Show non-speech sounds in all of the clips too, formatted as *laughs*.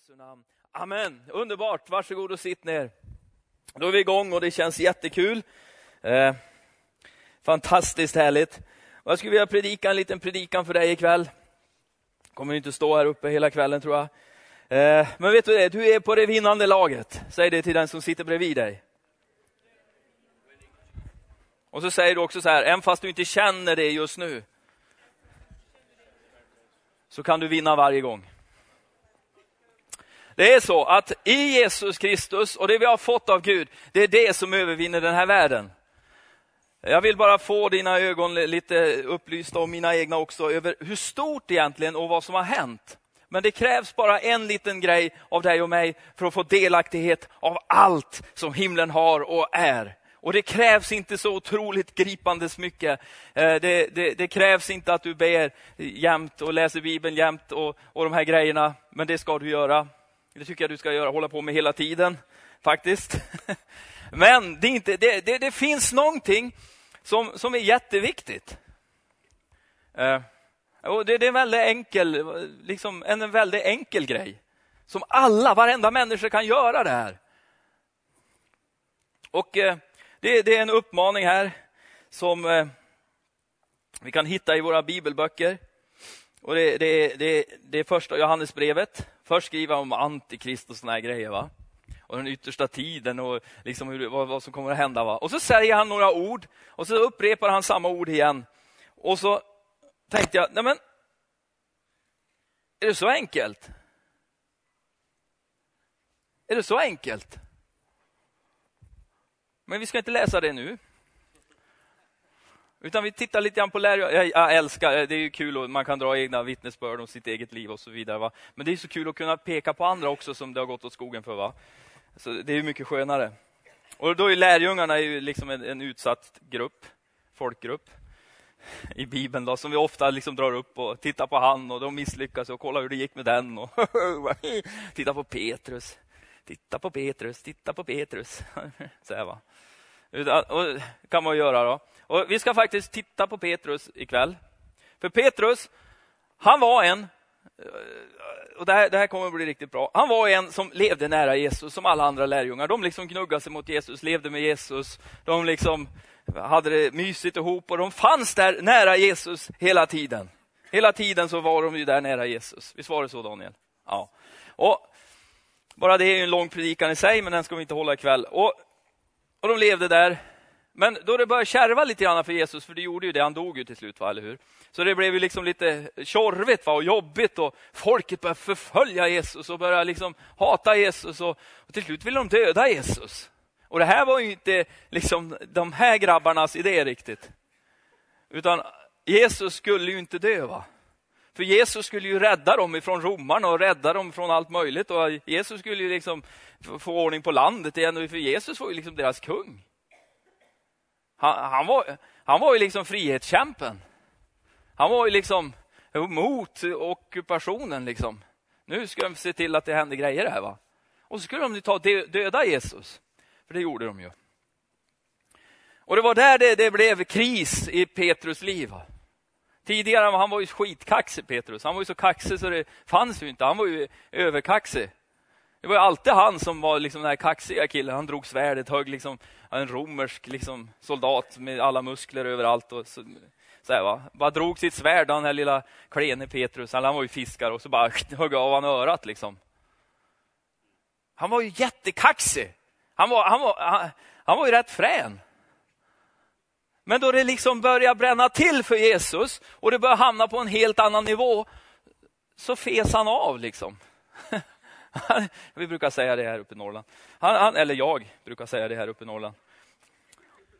Jesu namn. Amen. Underbart. Varsågod och sitt ner. Då är vi igång och det känns jättekul. Eh, fantastiskt härligt. Och jag skulle vilja predika en liten predikan för dig ikväll. Kommer inte stå här uppe hela kvällen tror jag. Eh, men vet du det, du är på det vinnande laget. Säg det till den som sitter bredvid dig. Och så säger du också så här, även fast du inte känner det just nu, så kan du vinna varje gång. Det är så att i Jesus Kristus och det vi har fått av Gud, det är det som övervinner den här världen. Jag vill bara få dina ögon lite upplysta och mina egna också över hur stort egentligen och vad som har hänt. Men det krävs bara en liten grej av dig och mig för att få delaktighet av allt som himlen har och är. Och det krävs inte så otroligt gripandes mycket. Eh, det, det, det, krävs inte att du ber jämt och läser Bibeln jämt och, och de här grejerna, men det ska du göra. Det tycker jag du ska göra, hålla på med hela tiden, faktiskt. *laughs* Men det, inte, det, det, det finns någonting som, som är jätteviktigt. Eh, och det, det, är en väldigt enkel, liksom en väldigt enkel grej. Som alla, varenda människa kan göra det här. Och eh, det, det, är en uppmaning här som eh, vi kan hitta i våra bibelböcker. Och det, det, det, det är första Johannesbrevet. Först skriver han om antikrist och såna här grejer. Va? Och den yttersta tiden och liksom hur, vad, vad, som kommer att hända. Va? Och så säger han några ord och så upprepar han samma ord igen. Och så tänkte jag, nej men, är det så enkelt? Är det så enkelt? Men vi ska inte läsa det nu. Utan vi tittar lite grann på lärjungarna. Jag, jag, älskar, eh, det är ju kul och man kan dra egna vittnesbörd om sitt eget liv och så vidare. Va? Men det är så kul att kunna peka på andra också som det har gått åt skogen för. Va? Så det är mycket skönare. Och då är lärjungarna ju liksom en, en utsatt grupp, folkgrupp i Bibeln då, som vi ofta liksom drar upp och tittar på han och de misslyckas och kollar hur det gick med den. Och *laughs* titta på Petrus, titta på Petrus, titta på Petrus. *laughs* Så här, va? Och kan man göra då. Och vi ska faktiskt titta på Petrus ikväll. För Petrus, han var en, eh, och det här, det här kommer att bli riktigt bra, han var en som levde nära Jesus som alla andra lärjungar. De liksom gnuggade sig mot Jesus, levde med Jesus, de liksom hade det mysigt ihop och de fanns där nära Jesus hela tiden. Hela tiden så var de ju där nära Jesus. Visst var det så Daniel? Ja. Och bara det är en lång predikan i sig, men den ska vi inte hålla ikväll. Och, och de levde där men då det började kärva lite grann för Jesus, för det gjorde ju det, han dog ju till slut, va, eller hur? Så det blev ju liksom lite tjorvigt va, och jobbigt och folket började förfölja Jesus och började liksom hata Jesus och, och till slut ville de döda Jesus. Och det här var ju inte liksom de här grabbarnas idé riktigt. Utan Jesus skulle ju inte dö. Va? För Jesus skulle ju rädda dem ifrån romarna och rädda dem från allt möjligt. Och Jesus skulle ju liksom få ordning på landet igen, för Jesus var ju liksom deras kung. Han, han, var, han var ju liksom frihetskämpen. Han var ju liksom mot ockupationen. Liksom. Nu ska de se till att det händer grejer här. Va? Och så skulle de ta döda Jesus. För det gjorde de ju. Och det var där det, det blev kris i Petrus liv. Va? Tidigare han var ju skitkaxig Petrus. Han var ju så kaxig så det fanns ju inte. Han var ju överkaxig. Det var alltid han som var liksom den här kaxiga killen. Han drog svärdet, högg liksom en romersk liksom, soldat med alla muskler överallt. Och så, så här, va? Bara drog sitt svärd, den här lilla klene Petrus. Han var ju fiskare och så bara *laughs* högg av han örat. Liksom. Han var ju jättekaxig. Han var, han, var, han, han var ju rätt frän. Men då det liksom började bränna till för Jesus och det började hamna på en helt annan nivå, så fes han av. liksom. *laughs* *laughs* Vi brukar säga det här uppe i Norrland. Han, han, eller jag brukar säga det här uppe i Norrland.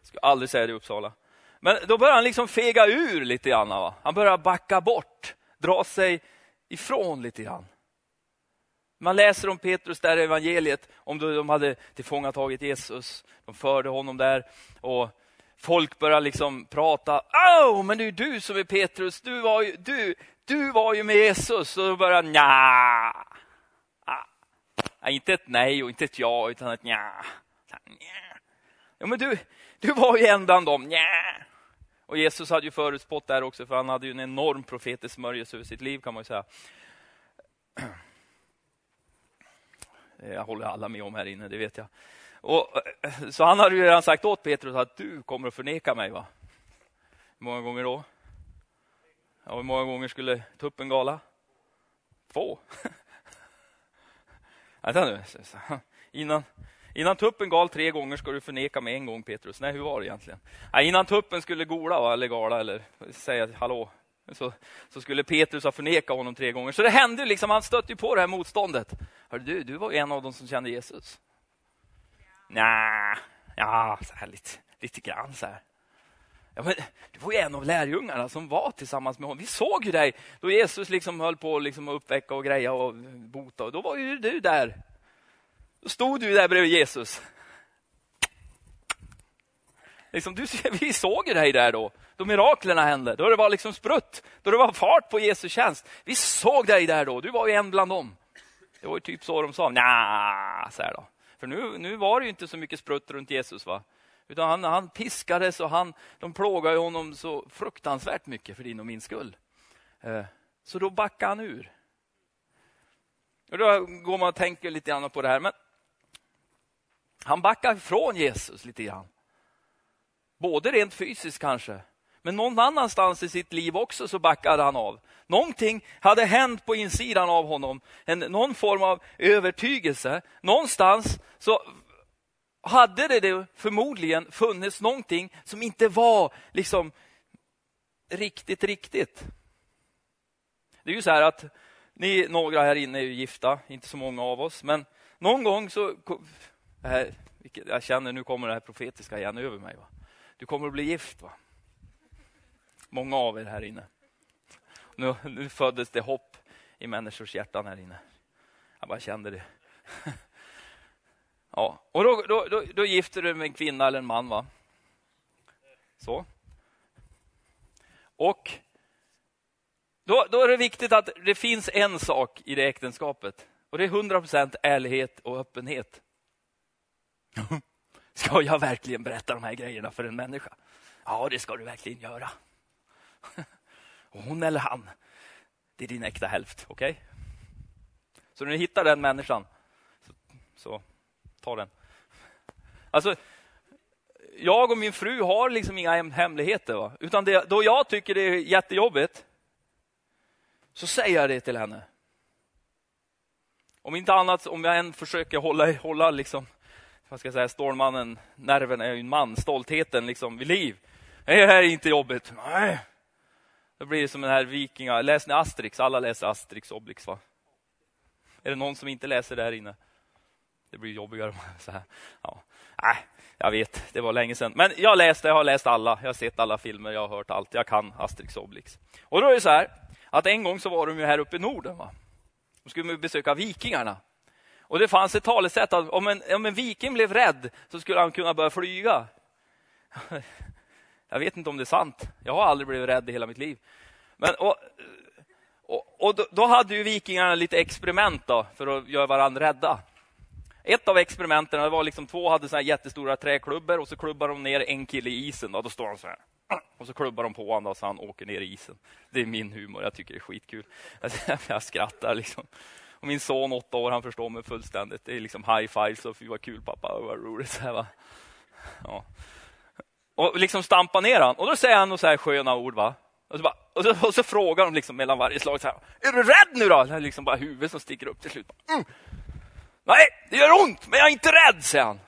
Jag ska aldrig säga det i Uppsala. Men då börjar han liksom fega ur lite grann. Va? Han börjar backa bort, dra sig ifrån lite grann. Man läser om Petrus där i evangeliet, om de hade tillfångatagit Jesus. De förde honom där och folk börjar liksom prata. Åh, men det är du som är Petrus, du var ju, du, du var ju med Jesus. Och då börjar nja. Inte ett nej och inte ett ja, utan ett nja. Ja, men du, du var ju en bland dem. Nja. Och Jesus hade ju förutspått där också, för han hade ju en enorm profetisk smörjelse över sitt liv kan man ju säga. *clears throat* Jag håller alla med om här inne, det vet jag. Och, *clears throat* så han hade ju redan sagt åt Petrus att du kommer att förneka mig. va? Hur många gånger då? Ja, hur många gånger skulle tuppen gala? Två. *laughs* Vänta nu. Innan, innan tuppen gal tre gånger ska du förneka mig en gång Petrus. Nej, hur var det egentligen? Nej, innan tuppen skulle gola va? eller gala eller säga hallå så, så skulle Petrus ha förnekat honom tre gånger. Så det hände liksom, han stötte ju på det här motståndet. Hör du, du var en av dem som kände Jesus. Nja, ja, så här lite, lite grann så här. Ja, men, du var ju en av lärjungarna som var tillsammans med honom. Vi såg ju dig då Jesus liksom höll på liksom att uppväcka och greja och bota. då var ju du där. Då stod du där bredvid Jesus. Liksom, du, vi såg ju dig där då, då miraklerna hände. Då det var liksom sprutt, då det var fart på Jesu tjänst. Vi såg dig där då, du var ju en bland dem. Det var ju typ så de sa. Nja, så här då. För nu, nu var det ju inte så mycket sprutt runt Jesus. va? Utan han, han piskades och han, de plågade honom så fruktansvärt mycket för din och min skull. Eh, så då backade han ur. Och då går man och tänker lite grann på det här. Men han backar ifrån Jesus lite grann. Både rent fysiskt kanske, men någon annanstans i sitt liv också så backade han av. Någonting hade hänt på insidan av honom, en, någon form av övertygelse. Någonstans så hade det förmodligen funnits någonting som inte var liksom riktigt, riktigt. Det är ju så här att ni några här inne är ju gifta, inte så många av oss, men någon gång så... Här, jag känner nu kommer det här profetiska igen över mig. Va? Du kommer att bli gift. va? Många av er här inne. Nu, nu föddes det hopp i människors hjärtan här inne. Jag bara kände det. *laughs* Ja, och då, då, då, då gifter du med en kvinna eller en man, va? Så. Och då, då är det viktigt att det finns en sak i det äktenskapet. Och det är 100% ärlighet och öppenhet. *laughs* Ska jag verkligen berätta de här grejerna för en människa? Ja, det ska du verkligen göra. *laughs* Och hon eller han, det är din äkta hälft. Okej? Okay? Så när du hittar den människan, så, så ta den. Alltså, jag och min fru har liksom inga hemligheter. Va? Utan det, då jag tycker det är jättejobbigt, så säger jag det till henne. Om inte annat, om jag än försöker hålla, hålla liksom, vad ska jag säga, Stålmannen, nerven är ju en man, stoltheten liksom vid liv. Det här är inte jobbigt. Nej. Då blir det som den här vikinga, läs ni Asterix? Alla läser Asterix Obelix va? Är det någon som inte läser det här inne? Det blir jobbigare. Så här. Ja. Äh, jag vet, det var länge sedan. Men jag läste, jag har läst alla. Jag har sett alla filmer, jag har hört allt. Jag kan Asterix Obelix. Och då är det så här, att en gång så var de ju här uppe i Norden. Va? De skulle besöka vikingarna. Och det fanns ett talesätt att om en, om en viking blev rädd så skulle han kunna börja flyga. *laughs* Jag vet inte om det är sant. Jag har aldrig blivit rädd i hela mitt liv. Men, och, och, och då, då, hade ju vikingarna lite experiment då, för att göra varandra rädda. Ett av experimenten det var liksom två hade såna här jättestora träklubbor och så klubbar de ner en kille i isen. Då, då står han så här. *clears throat* Och så klubbar de på honom så han åker ner i isen. Det är min humor, jag tycker det är skitkul. *laughs* Jag skrattar liksom. Och min son, åtta år, han förstår mig fullständigt. Det är liksom high fives så fy vad kul pappa, vad roligt. Så här, va? Ja. Och liksom stampa ner han. Och då säger han så här sköna ord. va? Och så, bara, och så, och så frågar de liksom mellan varje slag så här, Är du rädd nu då? Det är liksom bara huvudet som sticker upp till slut. Mm. Nej, det gör ont, men jag är inte rädd, säger han.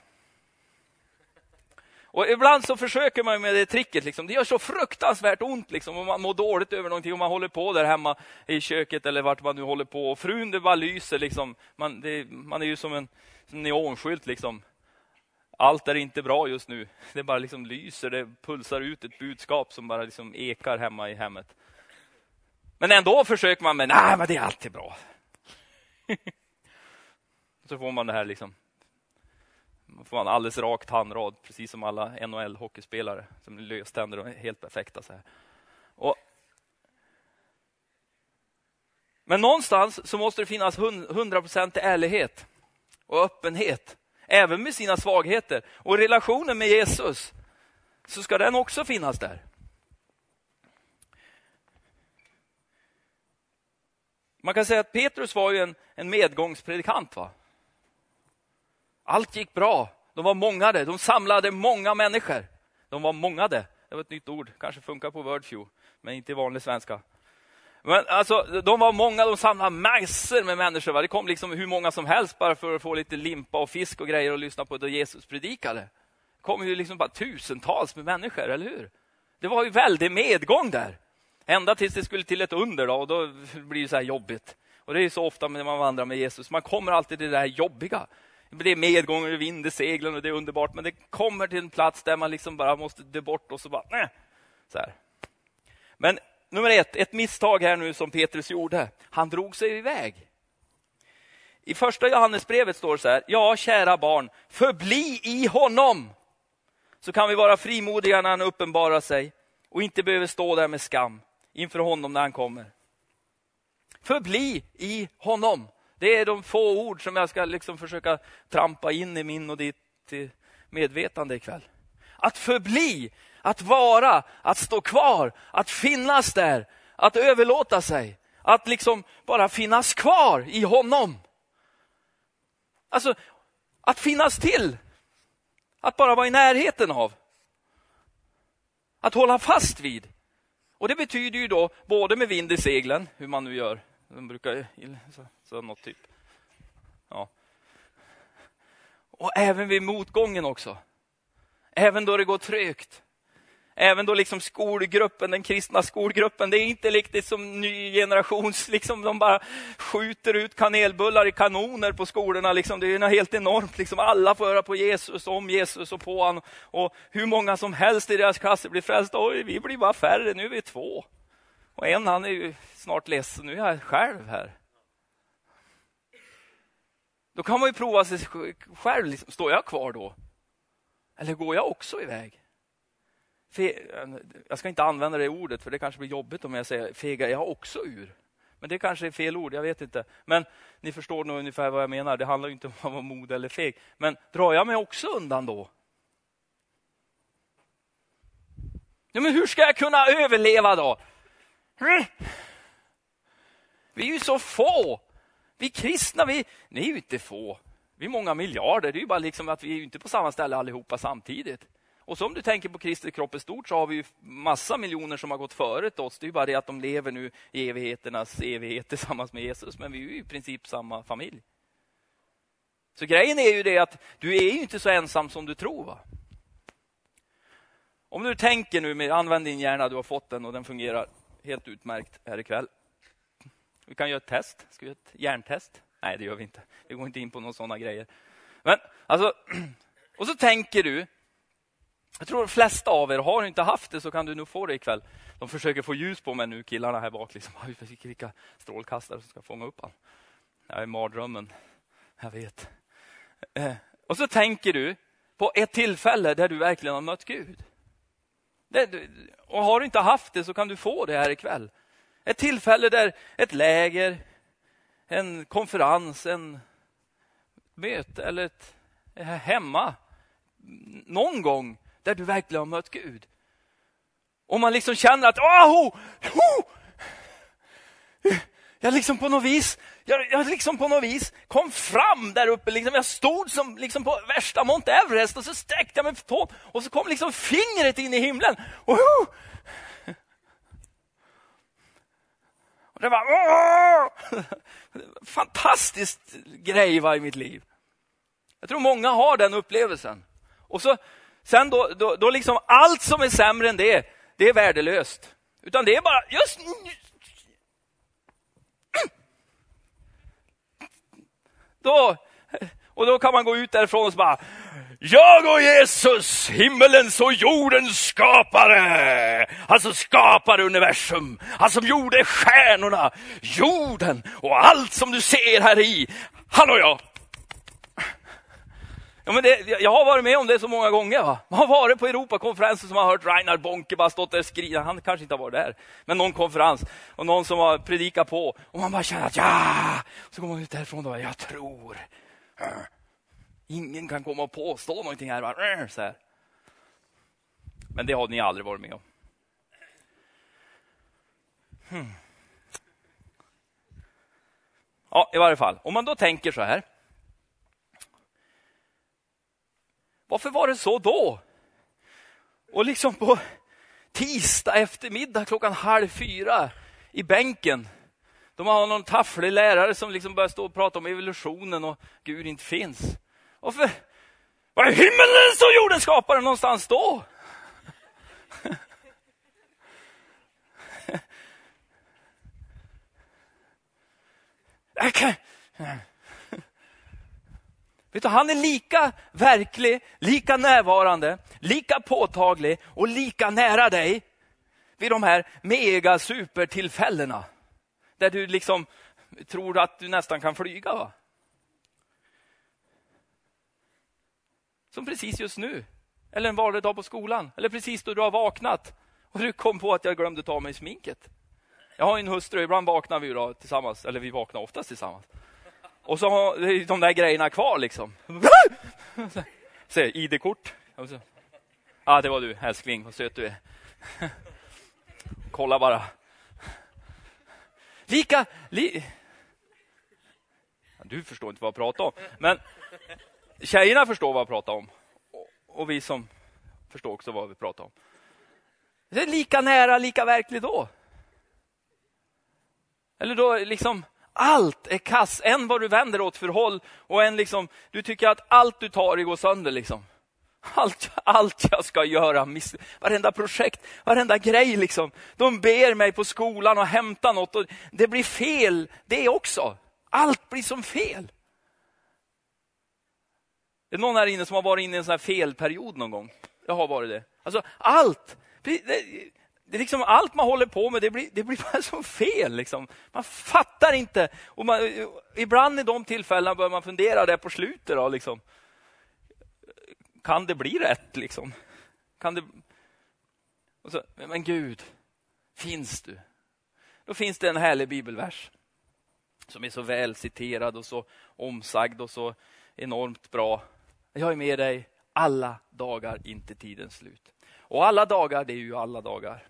Och ibland så försöker man med det tricket. Liksom. Det gör så fruktansvärt ont liksom, om man mår dåligt över någonting. Om man håller på där hemma i köket eller vart man nu håller på. Och frun det bara lyser. Liksom. Man, det, man är ju som en som neonskylt. Liksom. Allt är inte bra just nu. Det bara liksom lyser, det pulsar ut ett budskap som bara liksom ekar hemma i hemmet. Men ändå försöker man med, nej men det är alltid bra. *laughs* Så får man det här liksom. Man får en alldeles rak tandrad, precis som alla NHL-hockeyspelare som är löständer och är helt perfekta. Så här. Och, men någonstans så måste det finnas 100% ärlighet och öppenhet, även med sina svagheter. Och relationen med Jesus, så ska den också finnas där. Man kan säga att Petrus var ju en, en medgångspredikant. Va? Allt gick bra. De var mångade. De samlade många människor. De var mångade. Det var ett nytt ord. Kanske funkar på Wordfew, men inte i vanlig svenska. Men alltså, de var många, de samlade massor med människor. Va? Det kom liksom hur många som helst bara för att få lite limpa och fisk och grejer och lyssna på det Jesus predikade. Det kom ju liksom bara tusentals med människor, eller hur? Det var ju väldigt medgång där. Ända tills det skulle till ett under då, och då blir det så här jobbigt. Och det är så ofta när man vandrar med Jesus, man kommer alltid till det där jobbiga. Det är medgång och vind i seglen och det är underbart, men det kommer till en plats där man liksom bara måste dö bort och så bara, nej. Så här. Men nummer ett, ett misstag här nu som Petrus gjorde. Han drog sig iväg. I första Johannesbrevet står det så här, ja kära barn, förbli i honom. Så kan vi vara frimodiga när han uppenbarar sig och inte behöver stå där med skam inför honom när han kommer. Förbli i honom. Det är de få ord som jag ska liksom försöka trampa in i min och ditt eh, medvetande ikväll. Att förbli, att vara, att stå kvar, att finnas där, att överlåta sig. Att liksom bara finnas kvar i honom. Alltså, att finnas till. Att bara vara i närheten av. Att hålla fast vid. Och det betyder ju då både med vind i seglen, hur man nu gör. De brukar, så, så något typ. Ja. Och även vid motgången också. Även då det går trögt. Även då liksom skolgruppen, den kristna skolgruppen, det är inte riktigt som ny generations, liksom de bara skjuter ut kanelbullar i kanoner på skolorna. Liksom. Det är något helt enormt. Liksom. Alla får höra på Jesus, om Jesus och på honom. Och hur många som helst i deras klasser blir frälsta. Oj, vi blir bara färre, nu är vi två. Och en han är ju snart ledsen, nu är jag själv här. Då kan man ju prova sig själv, liksom. står jag kvar då? Eller går jag också iväg? jag ska inte använda det ordet, för det kanske blir jobbigt om jag säger fega jag också ur. Men det kanske är fel ord, jag vet inte. Men ni förstår nog ungefär vad jag menar. Det handlar inte om att vara mod eller feg. Men drar jag mig också undan då? Ja, men hur ska jag kunna överleva då? Vi är ju så få. Vi kristna, vi, ni är ju inte få. Vi är många miljarder. Det är ju bara liksom att vi är inte på samma ställe allihopa samtidigt. Och så om du tänker på Kristi kropp i stort så har vi ju massa miljoner som har gått före oss. Det är ju bara det att de lever nu i evigheternas evighet tillsammans med Jesus. Men vi är ju i princip samma familj. Så grejen är ju det att du är ju inte så ensam som du tror. Va? Om du tänker nu, med, använd din hjärna, du har fått den och den fungerar helt utmärkt här ikväll. Vi kan göra ett test. Ska vi göra ett hjärntest? Nej, det gör vi inte. Vi går inte in på några sådana grejer. Men alltså, *clears throat* och så tänker du. Jag tror de flesta av er, har inte haft det så kan du nog få det ikväll. De försöker få ljus på mig nu, killarna här bak. Liksom. Vilka strålkastare som ska fånga upp honom. Jag är mardrömmen, jag vet. Eh, och så tänker du på ett tillfälle där du verkligen har mött Gud. Det, och har du inte haft det så kan du få det här ikväll. Ett tillfälle där ett läger, en konferens, en möte eller ett eh, hemma. Någon gång där du verkligen har mött Gud. Och man liksom känner att, oh, oh, jag liksom på något vis, jag, jag liksom på något vis kom fram där uppe. Liksom. Jag stod som liksom på värsta Mount Everest och så sträckte jag mig på tån och så kom liksom fingret in i himlen. Och, och det var oh! grej var i mitt liv. Jag tror många har den upplevelsen. Och så sen då, då, då liksom allt som är sämre än det, det är värdelöst. Utan det är bara just då, och då kan man gå ut därifrån och så bara, jag och Jesus, himmelens och jordens skapare. Alltså han som skapade universum, han alltså som gjorde stjärnorna, jorden och allt som du ser här i. Han och jag. Ja, men det, jag har varit med om det så många gånger. Va? Man har varit på Europakonferenser som har hört Reinhard Bonke bara stått där och skrivit. Han kanske inte har varit där, men någon konferens. Och någon som har predikat på. Och man bara känner att ja! Så går man ut därifrån och bara, jag tror. Äh. Ingen kan komma och påstå någonting här. Bara, äh, så här. Men det har ni aldrig varit med om. Hmm. Ja, i varje fall. Om man då tänker så här. Varför var det så då? Och liksom på tisdag eftermiddag klockan halv fyra i bänken. De har någon tafflig lärare som liksom börjar stå och prata om evolutionen och Gud inte finns. Varför? Var är himmelen som jorden skapade någonstans då? *laughs* Jag kan... Vet du, han är lika verklig, lika närvarande, lika påtaglig och lika nära dig vid de här mega supertillfällena. Där du liksom tror att du nästan kan flyga. Va? Som precis just nu. Eller en vanlig dag på skolan. Eller precis då du har vaknat och du kom på att jag glömde ta mig sminket. Jag har en hustru, ibland vaknar vi då tillsammans, eller vi vaknar oftast tillsammans. Och så har de där grejerna kvar liksom. *laughs* Se, ID-kort. Ja, ah, det var du älskling, vad söt du är. *laughs* Kolla bara. Lika... Li... Du förstår inte vad jag pratar om. Men tjejerna förstår vad jag pratar om. Och vi som förstår också vad vi pratar om. Det är lika nära, lika verkligt då. Eller då liksom, allt är kass. En vad du vänder åt för håll och en liksom, du tycker att allt du tar i går sönder liksom. Allt, allt jag ska göra, miss, varenda projekt, varenda grej liksom. De ber mig på skolan och hämta något och det blir fel det också. Allt blir som fel. Är det någon här inne som har varit inne i en sån här felperiod någon gång? Jag har varit det. Alltså allt. Det, det liksom allt man håller på med, det blir, det blir *laughs* bara så fel. Liksom. Man fattar inte. Och man, ibland i de tillfällena börjar man fundera där på slutet. Då, liksom. Kan det bli rätt? Liksom? Kan det... Så, men Gud, finns du? Då finns det en härlig bibelvers som är så väl citerad och så omsagd och så enormt bra. Jag är med dig alla dagar, inte tidens slut. Och alla dagar, det är ju alla dagar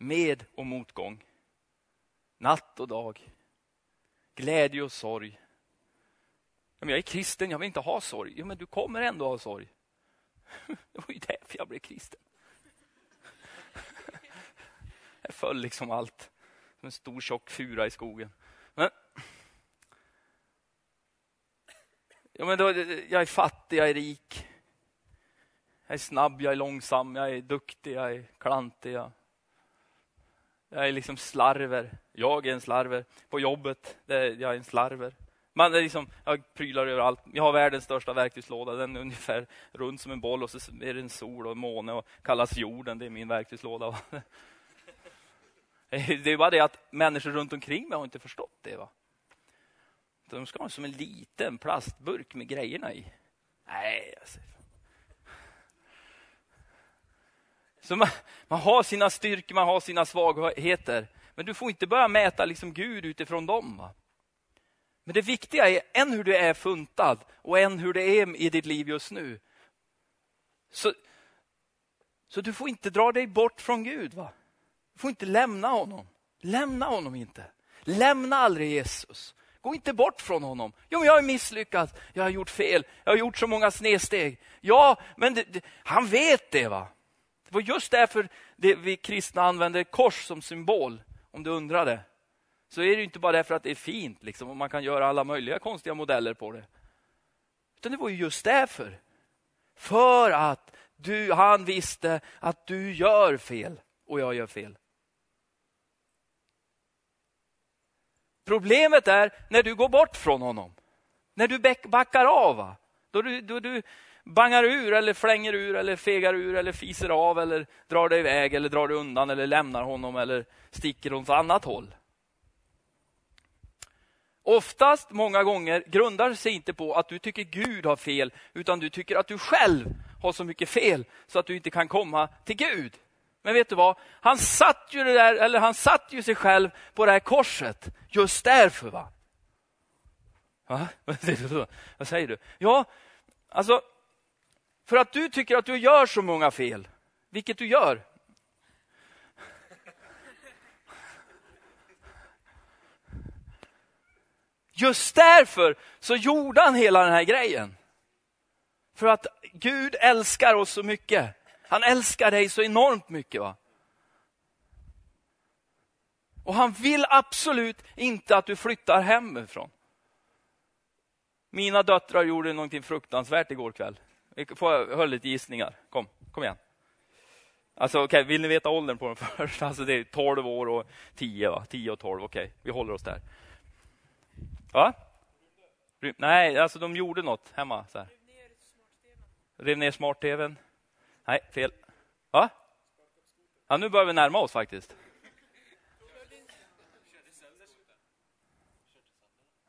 med och motgång. Natt och dag. Glädje och sorg. jag är kristen, jag vill inte ha sorg. Jo, men du kommer ändå ha sorg. *laughs* Det var ju därför jag blev kristen. *laughs* Jag föll liksom allt. Som en stor tjock fura i skogen. Men, ja, men då, jag är fattig, jag är rik. Jag är snabb, jag är långsam, jag är duktig, jag är klantig. Jag jag är liksom slarver. Jag är en slarver. På jobbet, är jag är en slarver. Man är liksom, jag prylar överallt. Jag har världens största verktygslåda. Den är ungefär rund som en boll och så är det en sol och en måne och kallas jorden. Det är min verktygslåda. *laughs* Det är bara det att människor runt omkring mig har inte förstått det. Va? De ska ha som en liten plastburk med grejerna i. Nej, alltså, Så man, man, har sina styrkor, man har sina svagheter. Men du får inte börja mäta liksom Gud utifrån dem. Va? Men det viktiga är än hur du är funtad och än hur det är i ditt liv just nu. Så, så du får inte dra dig bort från Gud. Va? Du får inte lämna honom. Lämna honom inte. Lämna aldrig Jesus. Gå inte bort från honom. Jo, men jag har misslyckats. Jag har gjort fel. Jag har gjort så många snedsteg. Ja, men det, det, han vet det. va. Det var just därför det, vi kristna använder kors som symbol, om du undrade. Så är det inte bara därför att det är fint liksom, och man kan göra alla möjliga konstiga modeller på det. Utan det var just därför. För att du, han visste att du gör fel och jag gör fel. Problemet är när du går bort från honom. När du backar av. Då du, då du bangar ur eller flänger ur eller fegar ur eller fiser av eller drar dig iväg eller drar dig undan eller lämnar honom eller sticker åt annat håll. Oftast, många gånger, grundar sig inte på att du tycker Gud har fel, utan du tycker att du själv har så mycket fel så att du inte kan komma till Gud. Men vet du vad? Han satt ju, det där, eller han satt ju sig själv på det här korset just därför. va? va? *laughs* Vad säger du? Ja, alltså för att du tycker att du gör så många fel, vilket du gör. Just därför så gjorde han hela den här grejen. För att Gud älskar oss så mycket. Han älskar dig så enormt mycket. va? Och han vill absolut inte att du flyttar hemifrån. Mina döttrar gjorde någonting fruktansvärt igår kväll. Får Jag höra lite gissningar. Kom, kom igen. Alltså, okay, vill ni veta åldern på den *laughs* först? Alltså, det är 12 år och 10, va? 10 och 12, okej. Okay. Vi håller oss där. Va? Nej, alltså de gjorde något hemma. Så här. Rev ner smart-tvn. Nej, fel. Va? Ja, nu börjar vi närma oss faktiskt.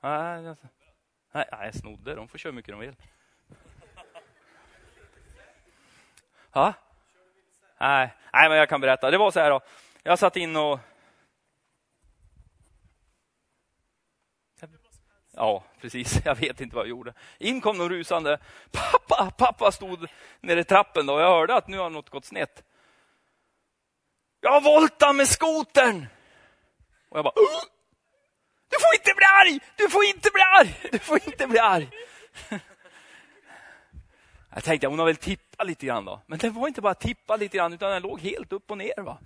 Nej, alltså. nej, nej, snodde. De får köra hur mycket de vill. Ha? Nej, nej, men jag kan berätta. Det var så här då. Jag satt in och... Ja, precis. *laughs* Jag vet inte vad jag gjorde. In kom de rusande. Pappa, pappa stod nere i trappen då. Jag hörde att nu har något gått snett. Jag voltar med skotern! Och jag bara... Du får inte bli arg! Du får inte bli arg! *laughs* Du får inte bli arg! *laughs* Jag tänkte hon har väl tippat lite grann då. Men det var inte bara tippa lite grann utan den låg helt upp och ner. va.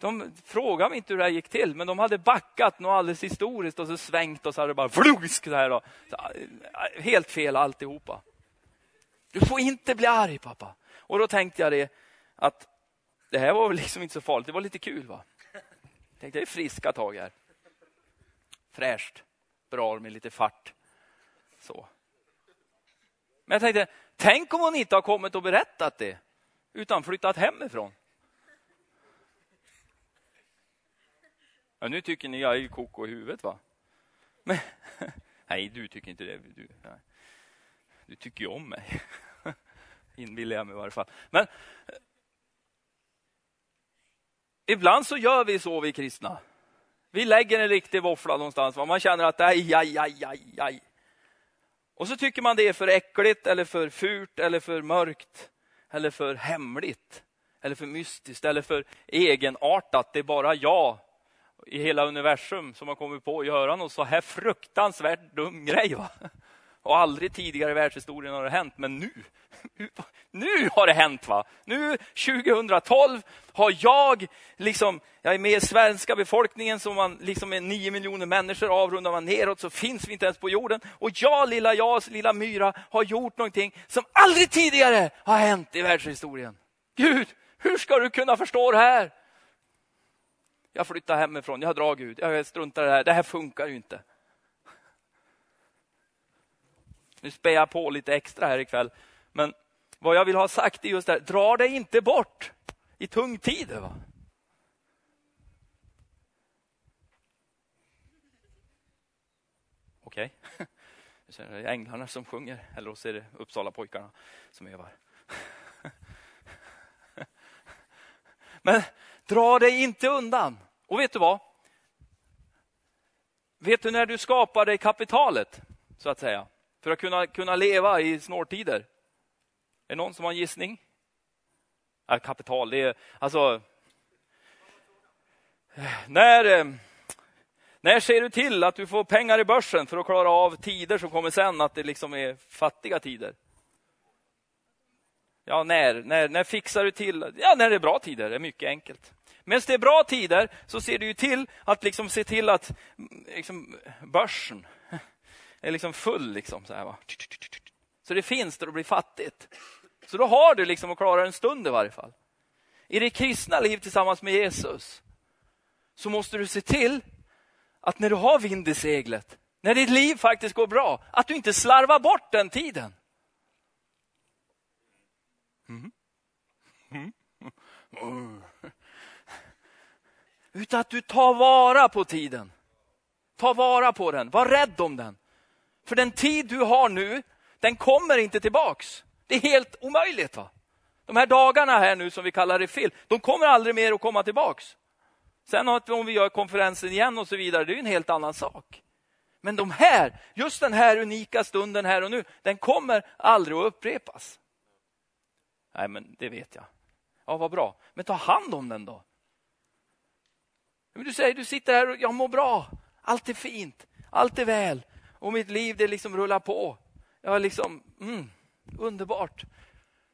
De frågade mig inte hur det här gick till, men de hade backat något alldeles historiskt och så svängt och så hade det bara flusk. Så här då. Så, eh, helt fel alltihopa. Du får inte bli arg pappa. Och då tänkte jag det att det här var väl liksom inte så farligt, det var lite kul. va? Jag tänkte det är friska tag här. Fräscht, bra med lite fart. Så. Men jag tänkte, tänk om hon inte har kommit och berättat det, utan flyttat hemifrån. Ja, nu tycker ni jag är koko i huvudet va? Men, *laughs* nej, du tycker inte det. Du, du tycker ju om mig. *laughs* Inbillar jag mig i varje fall. Men ibland så gör vi så vi kristna. Vi lägger en riktig våffla någonstans. Man känner att aj, aj, aj, aj, aj. Och så tycker man det är för äckligt eller för fult eller för mörkt eller för hemligt eller för mystiskt eller för egenartat. Det är bara jag i hela universum som har kommit på att göra något så här fruktansvärt dum grej. Va? Och aldrig tidigare i världshistorien har det hänt, men nu, *laughs* nu har det hänt. va? Nu 2012 har jag, liksom, jag är med i svenska befolkningen som man liksom är nio miljoner människor, avrundar man neråt så finns vi inte ens på jorden. Och jag, lilla jag, lilla myra, har gjort någonting som aldrig tidigare har hänt i världshistorien. Gud, hur ska du kunna förstå det här? Jag flyttar hemifrån, jag drar Gud, jag struntar i det här, det här funkar ju inte. Nu spär jag på lite extra här ikväll. Men vad jag vill ha sagt är just det här, dra dig inte bort i tung tid. Va? Okej. Okay. Det är änglarna som sjunger, eller så är det Uppsala pojkarna som övar. *laughs* Men dra dig inte undan. Och vet du vad? Vet du när du skapade kapitalet, så att säga? För att kunna, kunna leva i snårtider? Är det någon som har en gissning? Ja, kapital, det är alltså... När, eh, när ser du till att du får pengar i börsen för att klara av tider som kommer sen, att det liksom är fattiga tider? Ja, när, när, när fixar du till? Ja, när det är bra tider, det är mycket enkelt. Medan det är bra tider så ser du till att liksom se till att mm, liksom, börsen är liksom full. Liksom, så, här, va? så det finns där det blir fattigt. Så då har du liksom att klara en stund i varje fall. I det kristna liv tillsammans med Jesus så måste du se till att när du har vind i seglet, när ditt liv faktiskt går bra, att du inte slarvar bort den tiden. Mm. Mm. Mm. Utan att du tar vara på tiden. Ta vara på den, var rädd om den. För den tid du har nu, den kommer inte tillbaks. Det är helt omöjligt. va? De här dagarna här nu som vi kallar det de kommer aldrig mer att komma tillbaks. Sen om vi gör konferensen igen och så vidare, det är en helt annan sak. Men de här, just den här unika stunden här och nu, den kommer aldrig att upprepas. Nej, men det vet jag. Ja, vad bra. Men ta hand om den då. Men du säger, du sitter här och jag mår bra. Allt är fint, allt är väl. Och mitt liv det liksom rullar på. Jag liksom, mm, underbart.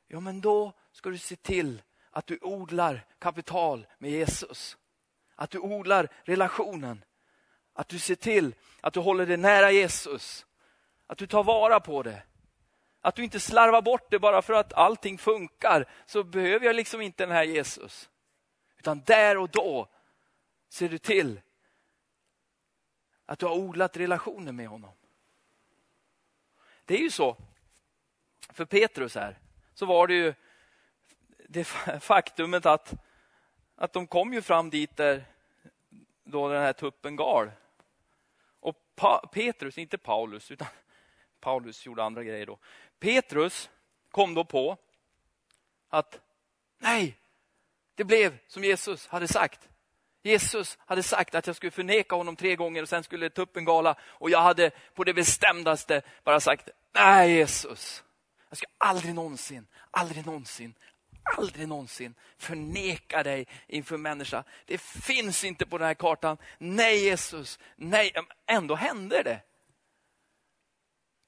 Ja men då ska du se till att du odlar kapital med Jesus. Att du odlar relationen. Att du ser till att du håller dig nära Jesus. Att du tar vara på det. Att du inte slarvar bort det bara för att allting funkar. Så behöver jag liksom inte den här Jesus. Utan där och då ser du till att du har odlat relationen med honom. Det är ju så. För Petrus här, så var det ju det faktumet att, att de kom ju fram dit där då den här tuppen gal. Och pa, Petrus, inte Paulus, utan Paulus gjorde andra grejer då. Petrus kom då på att nej, det blev som Jesus hade sagt. Jesus hade sagt att jag skulle förneka honom tre gånger och sen skulle tuppen gala. Och jag hade på det bestämdaste bara sagt, nej Jesus, jag ska aldrig någonsin, aldrig någonsin, aldrig någonsin förneka dig inför människa. Det finns inte på den här kartan. Nej Jesus, nej. Ändå hände det.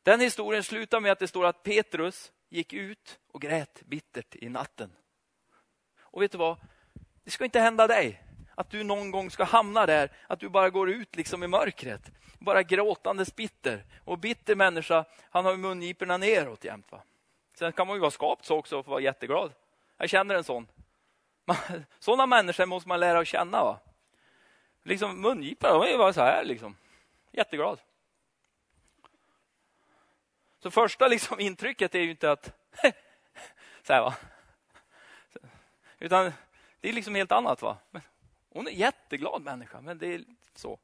Den historien slutar med att det står att Petrus gick ut och grät bittert i natten. Och vet du vad? Det ska inte hända dig. Att du någon gång ska hamna där, att du bara går ut liksom i mörkret. Bara gråtandes bitter. Och bitter människa, han har ju mungiporna neråt jämt. Va? Sen kan man ju vara skapt så också och vara jätteglad. Jag känner en sån. *laughs* Sådana människor måste man lära att känna. Va? Liksom mungiporna, de är ju bara så här liksom. Jätteglad. Så första liksom *laughs* intrycket är ju inte att *laughs* så här, va? Utan det är liksom helt annat. va? Hon är en jätteglad människa, men det är så.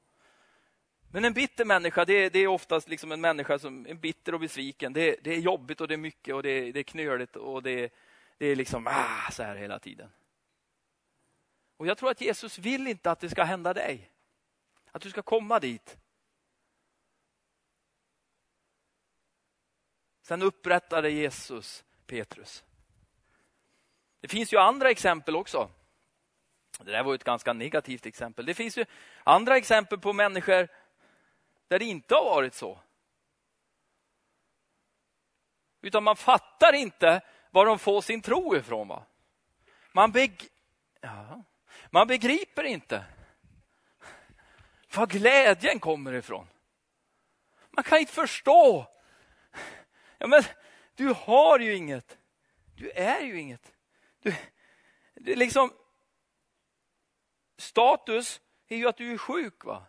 Men en bitter människa, det är, det är oftast liksom en människa som är bitter och besviken. Det, det är jobbigt och det är mycket och det är, det är knöligt och det, det är liksom ah, så här hela tiden. Och jag tror att Jesus vill inte att det ska hända dig. Att du ska komma dit. Sen upprättade Jesus Petrus. Det finns ju andra exempel också. Det där var ett ganska negativt exempel. Det finns ju andra exempel på människor där det inte har varit så. Utan man fattar inte var de får sin tro ifrån. Va? Man, beg ja. man begriper inte var glädjen kommer ifrån. Man kan inte förstå. Ja, men du har ju inget. Du är ju inget. Du, det är liksom, status är ju att du är sjuk. va?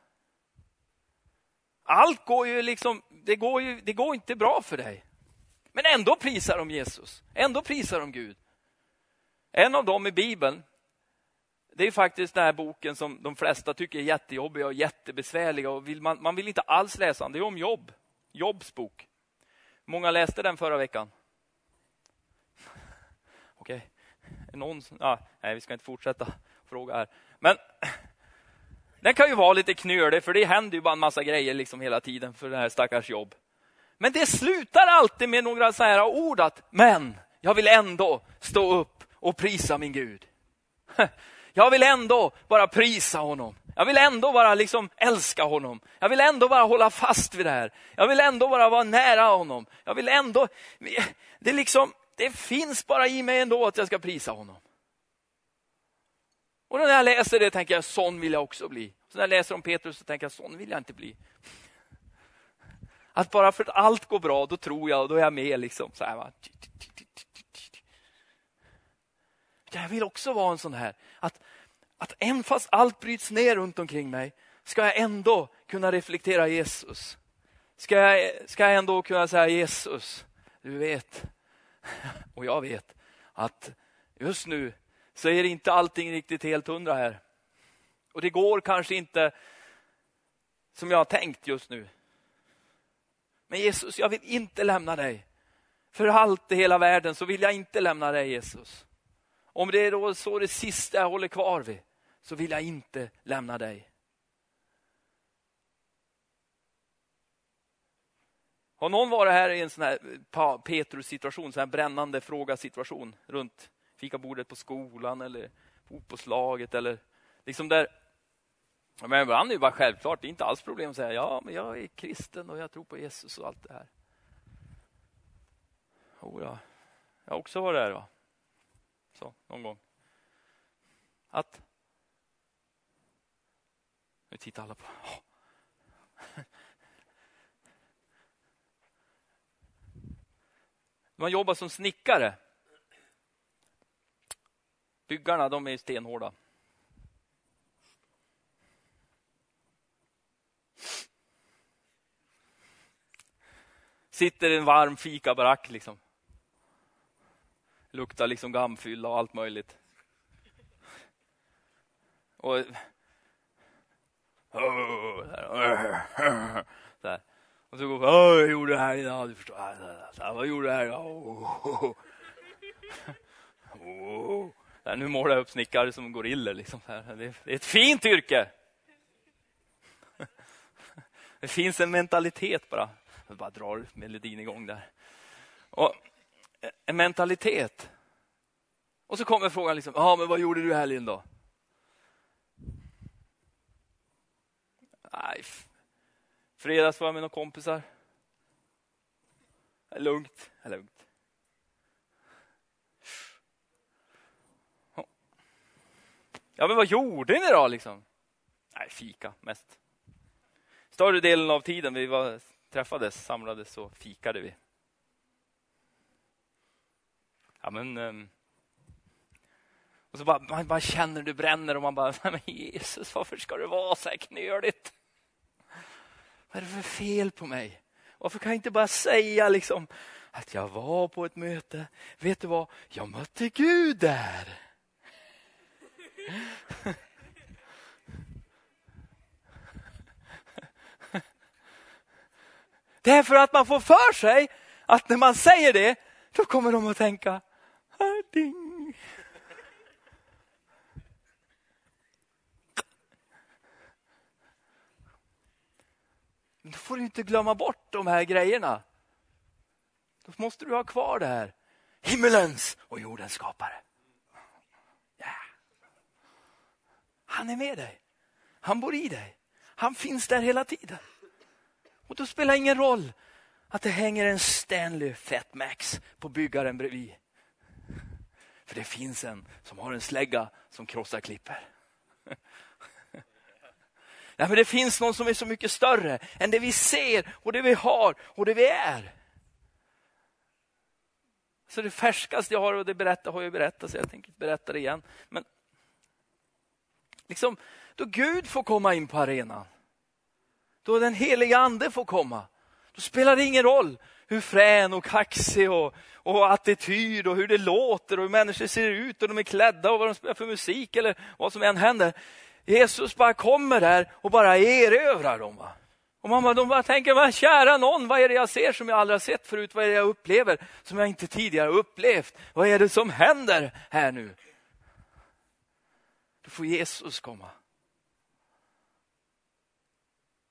Allt går ju liksom, det går ju det går inte bra för dig. Men ändå prisar de Jesus, ändå prisar de Gud. En av dem i Bibeln, det är faktiskt den här boken som de flesta tycker är jättejobbiga och jättebesvärliga. Och vill man, man vill inte alls läsa den, det är om jobb. Jobs bok. Många läste den förra veckan. *laughs* Okej, okay. någon? Ah, nej, vi ska inte fortsätta fråga här. Men *laughs* den kan ju vara lite knölig, för det händer ju bara en massa grejer liksom hela tiden för det här stackars jobb. Men det slutar alltid med några så här ord att, men jag vill ändå stå upp och prisa min Gud. *laughs* Jag vill ändå bara prisa honom. Jag vill ändå bara liksom älska honom. Jag vill ändå bara hålla fast vid det här. Jag vill ändå bara vara nära honom. Jag vill ändå, det, liksom, det finns bara i mig ändå att jag ska prisa honom. Och när jag läser det tänker jag, sån vill jag också bli. Så när jag läser om Petrus så tänker jag, sån vill jag inte bli. Att bara för att allt går bra, då tror jag och då är jag med. Liksom, så här, va? Jag vill också vara en sån här, att, att även fast allt bryts ner runt omkring mig, ska jag ändå kunna reflektera Jesus. Ska jag, ska jag ändå kunna säga Jesus, du vet, *laughs* och jag vet, att just nu så är inte allting riktigt helt hundra här. Och det går kanske inte som jag har tänkt just nu. Men Jesus, jag vill inte lämna dig. För allt i hela världen så vill jag inte lämna dig Jesus. Om det är då så det sista jag håller kvar vid, så vill jag inte lämna dig. Har någon varit här i en sån här Petrus situation, sån här brännande fråga situation runt fikabordet på skolan eller fotbollslaget eller liksom där Men ibland är det bara självklart, det är inte alls problem att säga ja, men jag är kristen och jag tror på Jesus och allt det här. Oh, ja. Jag har också varit där. Va? Så, någon gång. Att? Nu tittar alla på. *laughs* Oh. Man jobbar som snickare. Byggarna de är stenhårda. Sitter i en varm fikabarack liksom. Luktar liksom gammfylla och allt möjligt. Och så Och så går jag gjorde det här idag, du förstår. vad gjorde du här idag? *laughs* Oh. *laughs* Oh. Nu målar jag upp snickare som gorillor. Liksom. Det är ett fint yrke. *laughs* Det finns en mentalitet bara. Jag bara drar melodin igång där. Och eh, en mentalitet. Och så kommer frågan, liksom, ah, men vad gjorde du i helgen då? Nej, fredags var jag med några kompisar. Det Lugnt, lugnt. Ja, men vad gjorde ni då liksom? Nej, fika mest. Större delen av tiden vi var, träffades, samlades så fikade vi. Ja, men... Um, och så bara, man bara känner det bränner och man bara, *laughs* men Jesus, varför ska det vara så här knöligt? Vad är det för fel på mig? Varför kan jag inte bara säga liksom att jag var på ett möte. Vet du vad? Jag mötte Gud där. Det är för att man får för sig att när man säger det, då kommer de att tänka, ding. Då får du inte glömma bort de här grejerna. Då måste du ha kvar det här. Himmelens och jordens skapare. Han är med dig. Han bor i dig. Han finns där hela tiden. Och då spelar det ingen roll att det hänger en Stanley Fat Max på byggaren bredvid. För det finns en som har en slägga som krossar klipper. *laughs* Nej, men det finns någon som är så mycket större än det vi ser och det vi har och det vi är. Så det färskaste jag har och det berättar har jag berättat så jag tänker inte berätta det igen. Men liksom, då Gud får komma in på arenan, då den heliga ande får komma, då spelar det ingen roll hur frän och kaxig och, och attityd och hur det låter och hur människor ser ut och de är klädda och vad de spelar för musik eller vad som än händer. Jesus bara kommer där och bara erövrar dem. Va? Och man bara, de bara tänker, men kära någon, vad är det jag ser som jag aldrig har sett förut? Vad är det jag upplever som jag inte tidigare upplevt? Vad är det som händer här nu? Då får Jesus komma.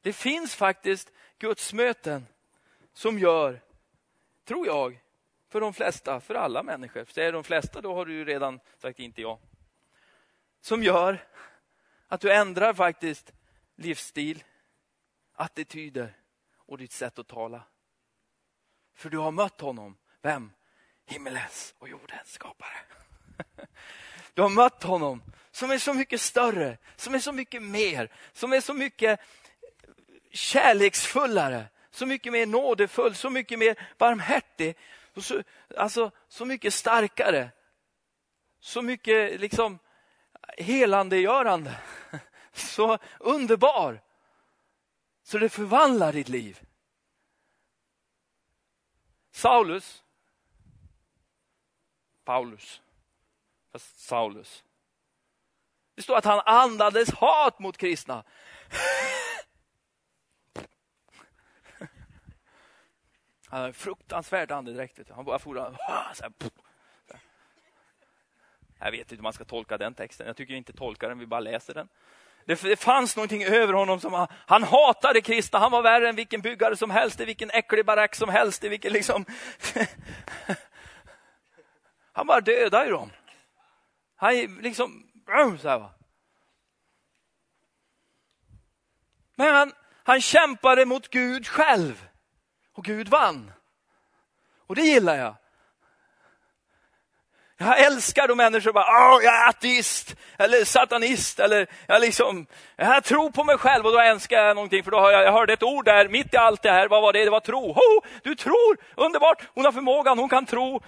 Det finns faktiskt gudsmöten som gör, tror jag, för de flesta, för alla människor. Säger de flesta, då har du ju redan sagt inte jag. Som gör att du ändrar faktiskt livsstil, attityder och ditt sätt att tala. För du har mött honom. Vem? Himmelens och jordens skapare. *laughs* Du har mött honom som är så mycket större, som är så mycket mer, som är så mycket kärleksfullare, så mycket mer nådefull, så mycket mer barmhärtig, och så, alltså så mycket starkare, så mycket liksom helandegörande, *laughs* så underbar, så det förvandlar ditt liv. Saulus, Paulus, fast Saulus. Det står att han andades hat mot kristna. Han hade fruktansvärd andedräkt. Han bara for *laughs* ah, så här, Jag vet inte hur man ska tolka den texten. Jag tycker inte tolka den, vi bara läser den. Det, det fanns någonting över honom som han, han hatade kristna. Han var värre än vilken byggare som helst, i vilken äcklig barack som helst, i vilken liksom... *laughs* han bara dödade ju dem. Han liksom... Så här, va? Men han, han kämpade mot Gud själv. Och Gud vann. Och det gillar jag. Jag älskar då människor bara, Åh, jag är ateist eller satanist eller jag, liksom, jag tror på mig själv och då älskar jag någonting för då har jag, jag hörde ett ord där mitt i allt det här. Vad var det? Det var tro. Ho, du tror, underbart, hon har förmågan, hon kan tro.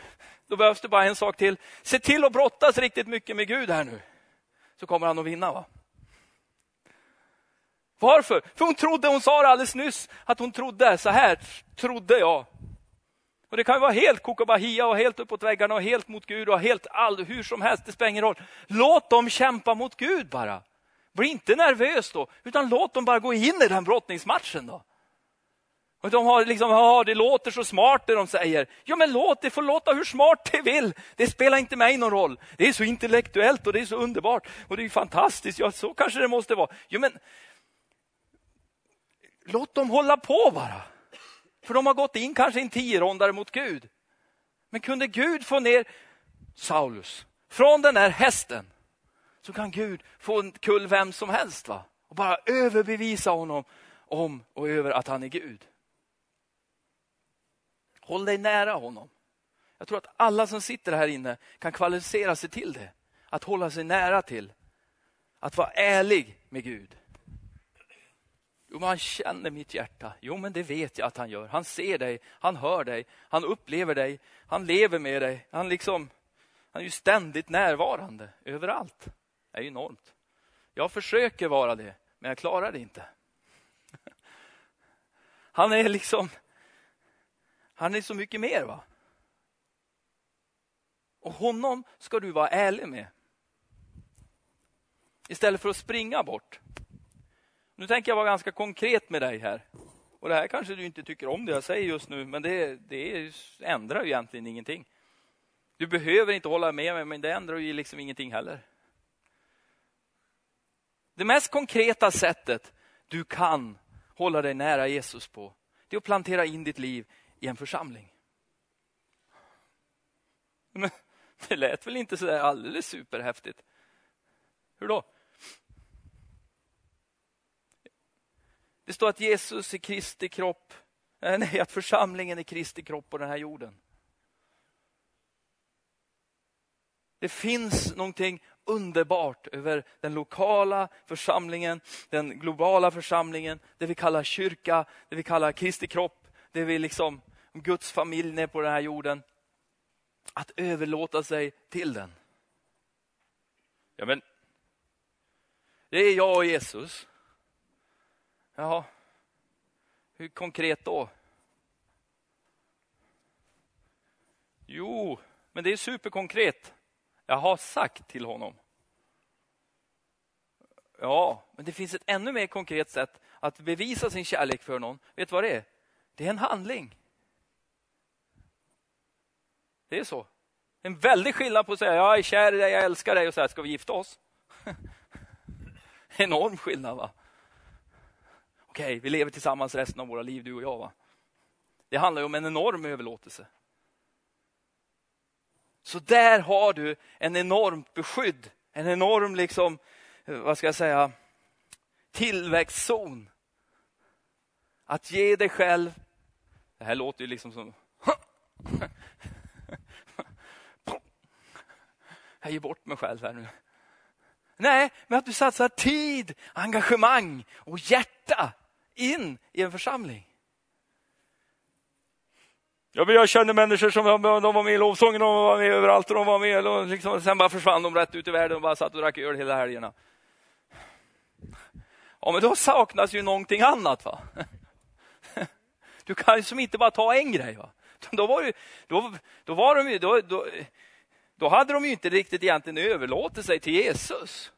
Då behövs det bara en sak till. Se till att brottas riktigt mycket med Gud här nu. Så kommer han att vinna. va? Varför? För hon trodde, hon sa det alldeles nyss, att hon trodde, så här trodde jag. Och Det kan vara helt kokobahia och helt uppåt väggarna och helt mot Gud och helt all, hur som helst, det spelar ingen roll. Låt dem kämpa mot Gud bara. Bli inte nervös då, utan låt dem bara gå in i den brottningsmatchen då. Och de har liksom, ja, det låter så smart det de säger. Ja, men låt det få låta hur smart det vill. Det spelar inte mig någon roll. Det är så intellektuellt och det är så underbart och det är fantastiskt. Ja, så kanske det måste vara. Ja, men låt dem hålla på bara. För de har gått in kanske i en tio mot Gud. Men kunde Gud få ner Saulus från den här hästen så kan Gud få kull vem som helst. va? Och bara överbevisa honom om och över att han är Gud. Håll dig nära honom. Jag tror att alla som sitter här inne kan kvalificera sig till det. Att hålla sig nära till. Att vara ärlig med Gud. Jo, men han känner mitt hjärta. Jo, men det vet jag att han gör. Han ser dig, han hör dig, han upplever dig, han lever med dig. Han, liksom, han är ju ständigt närvarande överallt. Det är enormt. Jag försöker vara det, men jag klarar det inte. *laughs* Han är liksom, han är så mycket mer. va? Och honom ska du vara ärlig med. Istället för att springa bort. Nu tänker jag vara ganska konkret med dig här. Och det här kanske du inte tycker om det jag säger just nu, men det, det ändrar ju egentligen ingenting. Du behöver inte hålla med mig, men det ändrar ju liksom ingenting heller. Det mest konkreta sättet du kan hålla dig nära Jesus på, det är att plantera in ditt liv i en församling. Men det lät väl inte så där alldeles superhäftigt? Hur då? Det står att Jesus är Kristi kropp, eh, nej, att församlingen är Kristi kropp på den här jorden. Det finns någonting underbart över den lokala församlingen, den globala församlingen, det vi kallar kyrka, det vi kallar Kristi kropp, det vi liksom om Guds familj ner på den här jorden. Att överlåta sig till den. Ja, men det är jag och Jesus. Jaha, hur konkret då? Jo, men det är superkonkret. Jag har sagt till honom. Ja, men det finns ett ännu mer konkret sätt att bevisa sin kärlek för någon. Vet du vad det är? Det är en handling. Det är så. En väldig skillnad på att säga jag är kär i dig, jag älskar dig och säga ska vi gifta oss? *laughs* Enorm skillnad va? Okej, vi lever tillsammans resten av våra liv du och jag va? Det handlar ju om en enorm överlåtelse. Så där har du en enormt beskydd, en enorm liksom, vad ska jag säga, tillväxtzon. Att ge dig själv, det här låter ju liksom som *laughs* Jag ger bort mig själv här nu. Nej, men att du satsar tid, engagemang och hjärta in i en församling. Ja, men jag känner människor som de var med i lovsången, de var med överallt och de var med. Och liksom, sen bara försvann de rätt ut i världen och bara satt och drack öl hela helgerna. Ja, men då saknas ju någonting annat. va? Du kan ju som inte bara ta en grej. va? Då, var ju, då, då, var de ju, då, då, då hade de ju inte riktigt egentligen överlåtit sig till Jesus.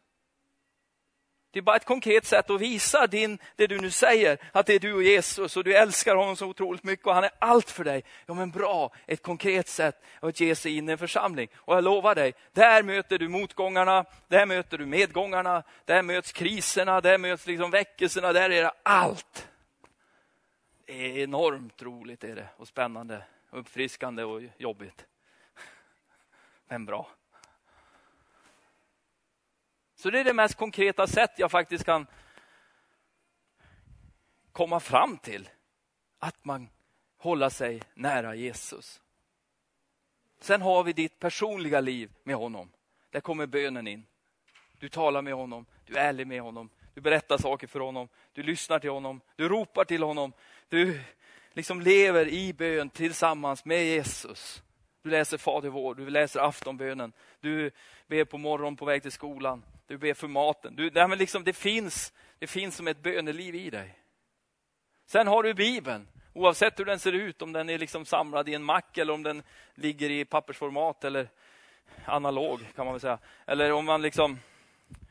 Det är bara ett konkret sätt att visa din, det du nu säger, att det är du och Jesus och du älskar honom så otroligt mycket och han är allt för dig. Ja men bra, ett konkret sätt att ge sig in i en församling. Och jag lovar dig, där möter du motgångarna, där möter du medgångarna, där möts kriserna, där möts liksom väckelserna, där är det allt. Det är enormt roligt är det, och spännande, uppfriskande och jobbigt. Men bra. Så det är det mest konkreta sätt jag faktiskt kan, komma fram till att man håller sig nära Jesus. Sen har vi ditt personliga liv med honom. Där kommer bönen in. Du talar med honom, du är ärlig med honom, du berättar saker för honom, du lyssnar till honom, du ropar till honom. Du liksom lever i bön tillsammans med Jesus. Du läser Fader vår, du läser aftonbönen, du ber på morgonen på väg till skolan, du ber för maten. Du, nej men liksom, det, finns, det finns som ett böneliv i dig. Sen har du Bibeln, oavsett hur den ser ut, om den är liksom samlad i en mack eller om den ligger i pappersformat eller analog kan man väl säga. Eller om man liksom,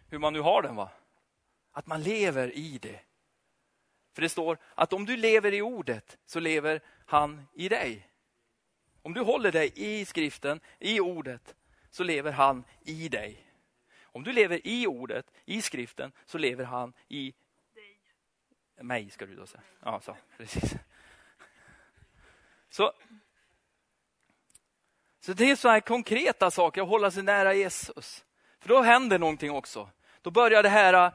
hur man nu har den. va. Att man lever i det. För det står att om du lever i ordet så lever han i dig. Om du håller dig i skriften, i ordet, så lever han i dig. Om du lever i ordet, i skriften, så lever han i dig. mig. ska du då säga. Ja, så, precis. Så, så det är så här konkreta saker, att hålla sig nära Jesus. För då händer någonting också. Då börjar det här äh,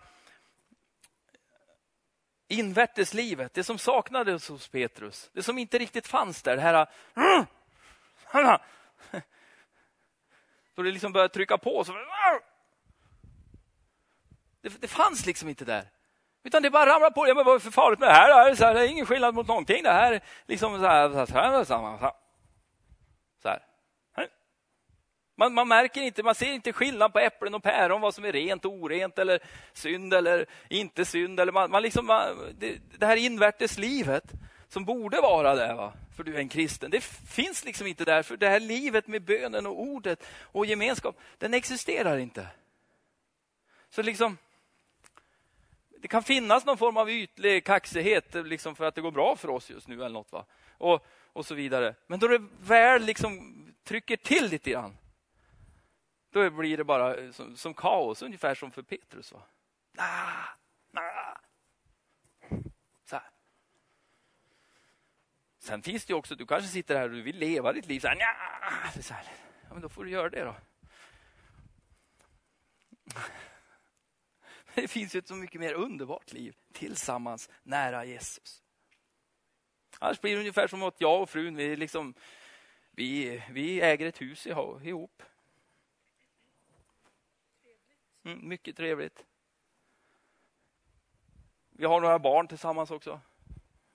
invärteslivet, det som saknades hos Petrus, det som inte riktigt fanns där, det här äh, *laughs* då det liksom började trycka på. Så, det, det fanns liksom inte där. Utan det bara ramlade på. Ja, men vad är för farligt med det här? Det är, så här, det är ingen skillnad mot någonting. Det här är liksom så här. Så här, så här, så här. Man, man, märker inte, man ser inte skillnad på äpplen och päron, vad som är rent och orent eller synd eller inte synd. Eller man, man liksom, man, det, det, här invärtes livet som borde vara där, va? för du är en kristen. Det finns liksom inte där, för det här livet med bönen och ordet och gemenskap, den existerar inte. Så liksom, det kan finnas någon form av ytlig kaxighet liksom för att det går bra för oss just nu eller något. Va? Och, och så vidare. Men då det väl liksom trycker till lite grann, då blir det bara som, som kaos, ungefär som för Petrus. Va? Ah, ah, Så här. Sen finns det också, du kanske sitter här och du vill leva ditt liv så här, nja, så här. Ja, men då får du göra det då. *laughs* Det finns ju ett så mycket mer underbart liv tillsammans nära Jesus. Annars blir det ungefär som att jag och frun, vi, liksom, vi, vi äger ett hus ihop. Mm, mycket trevligt. Vi har några barn tillsammans också.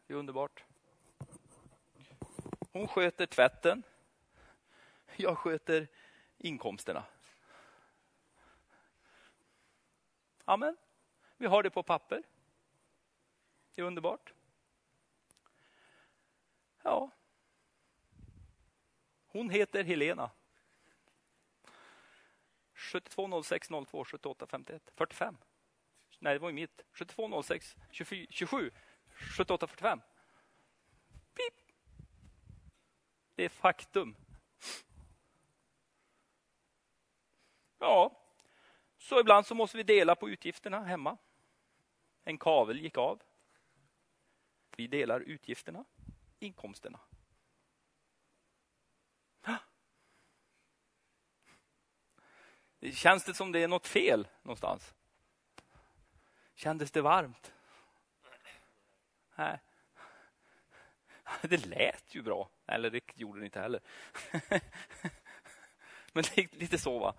Det är underbart. Hon sköter tvätten. Jag sköter inkomsterna. Amen. Vi har det på papper. Det är underbart. Ja. Hon heter Helena. 720602 7851 45. Nej, det var ju mitt. 7206 27 7845. Det är faktum. Ja, så ibland så måste vi dela på utgifterna hemma. En kavel gick av. Vi delar utgifterna, inkomsterna. Känns det som det är något fel någonstans? Kändes det varmt? Nej. Det lät ju bra. Eller det gjorde den inte heller. *laughs* Men det lite så va.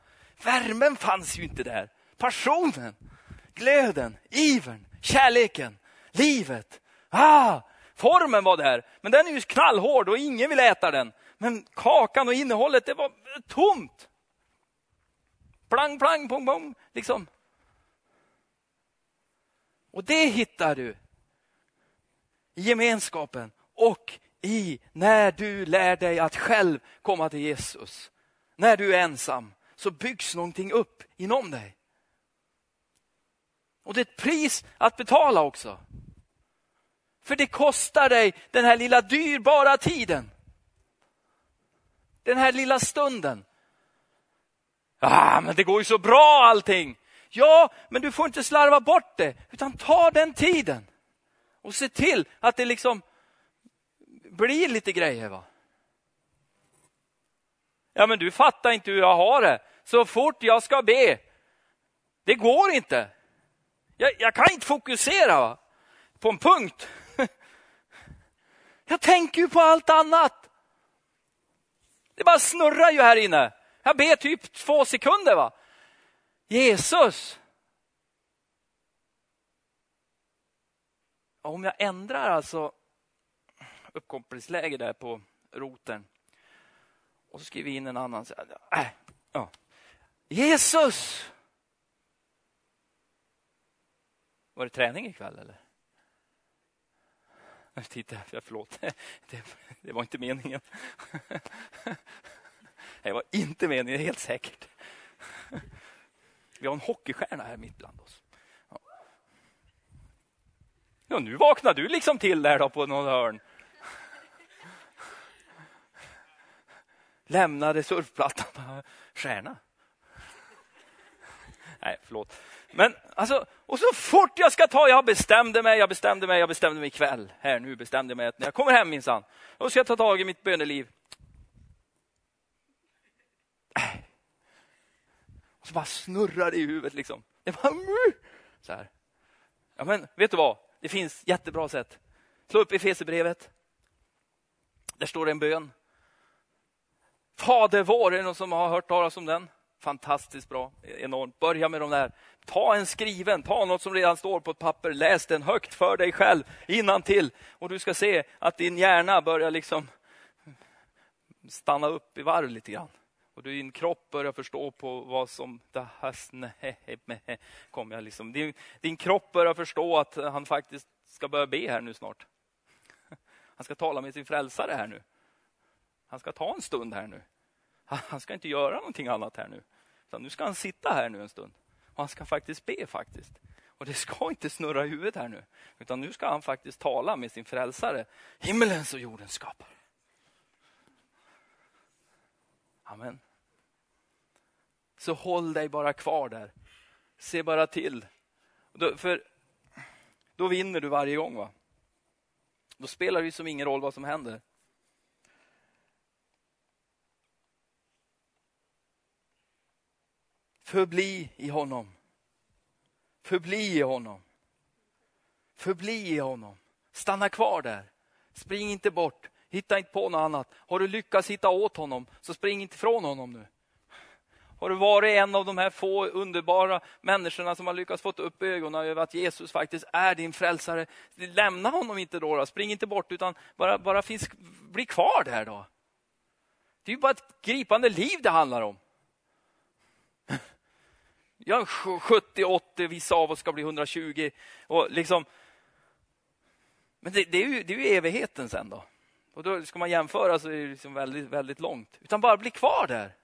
Värmen fanns ju inte där. Passionen, glöden, ivern, kärleken, livet. Ah, formen var där, men den är ju knallhård och ingen vill äta den. Men kakan och innehållet, det var tomt. Plang, plang, pong, pong, liksom. Och det hittar du i gemenskapen och i när du lär dig att själv komma till Jesus. När du är ensam så byggs någonting upp inom dig. Och det är ett pris att betala också. För det kostar dig den här lilla dyrbara tiden. Den här lilla stunden. Ah, men det går ju så bra allting. Ja, men du får inte slarva bort det, utan ta den tiden. Och se till att det liksom blir lite grejer. va. Ja, men du fattar inte hur jag har det. Så fort jag ska be, det går inte. Jag, jag kan inte fokusera va? på en punkt. *laughs* Jag tänker ju på allt annat. Det bara snurrar ju här inne. Jag ber typ två sekunder. va. Jesus. Om jag ändrar alltså uppkopplingsläge där på roten och så skriver vi in en annan. Äh, ja. Jesus! Var det träning ikväll eller? Titta, förlåt. *laughs* Det, det var inte meningen. *laughs* Det var inte meningen, helt säkert. Vi har en hockeystjärna här mitt bland oss. Ja, nu vaknar du liksom till där då på någon hörn. Lämnade surfplattan. Stjärna. Nej, förlåt. Men alltså, och så fort jag ska ta, jag bestämde mig, jag bestämde mig, jag bestämde mig ikväll. Här nu bestämde jag mig att när jag kommer hem minsann, då ska jag ta tag i mitt böneliv. Och så bara snurrar det i huvudet liksom. Det bara, mm! så här. Ja, men vet du vad? Det finns jättebra sätt. Slå upp Efesierbrevet. Där står det en bön. Fader vår, är det någon som har hört talas om den? Fantastiskt bra, enormt. Börja med de där. Ta en skriven, ta något som redan står på ett papper, läs den högt för dig själv innan till och du ska se att din hjärna börjar liksom stanna upp i varv lite grann. Och din kropp börjar förstå på vad som... Kom jag liksom. Din, din kropp börjar förstå att han faktiskt ska börja be här nu snart. Han ska tala med sin frälsare här nu. Han ska ta en stund här nu. Han ska inte göra någonting annat här nu. Utan nu ska han sitta här nu en stund. Och han ska faktiskt be faktiskt. Och det ska inte snurra i huvudet här nu. Utan nu ska han faktiskt tala med sin frälsare. Himmelens och jordens skapare. Amen. Så håll dig bara kvar där. Se bara till. Då, för då vinner du varje gång. va? Då spelar det som ingen roll vad som händer. Förbli i honom. Förbli i honom. Förbli i honom. Stanna kvar där. Spring inte bort. Hitta inte på något annat. Har du lyckats hitta åt honom, så spring inte ifrån honom nu. Har du varit en av de här få underbara människorna som har lyckats få upp ögonen över att Jesus faktiskt är din frälsare, lämna honom inte då. då. Spring inte bort, utan bara, bara finns, bli kvar där då. Det är ju bara ett gripande liv det handlar om. Ja, 70, 80, vissa av oss ska bli 120. Och liksom, men det, det, är ju, det är ju evigheten sen då. Och då ska man jämföra så är det liksom väldigt, väldigt långt. Utan bara bli kvar där.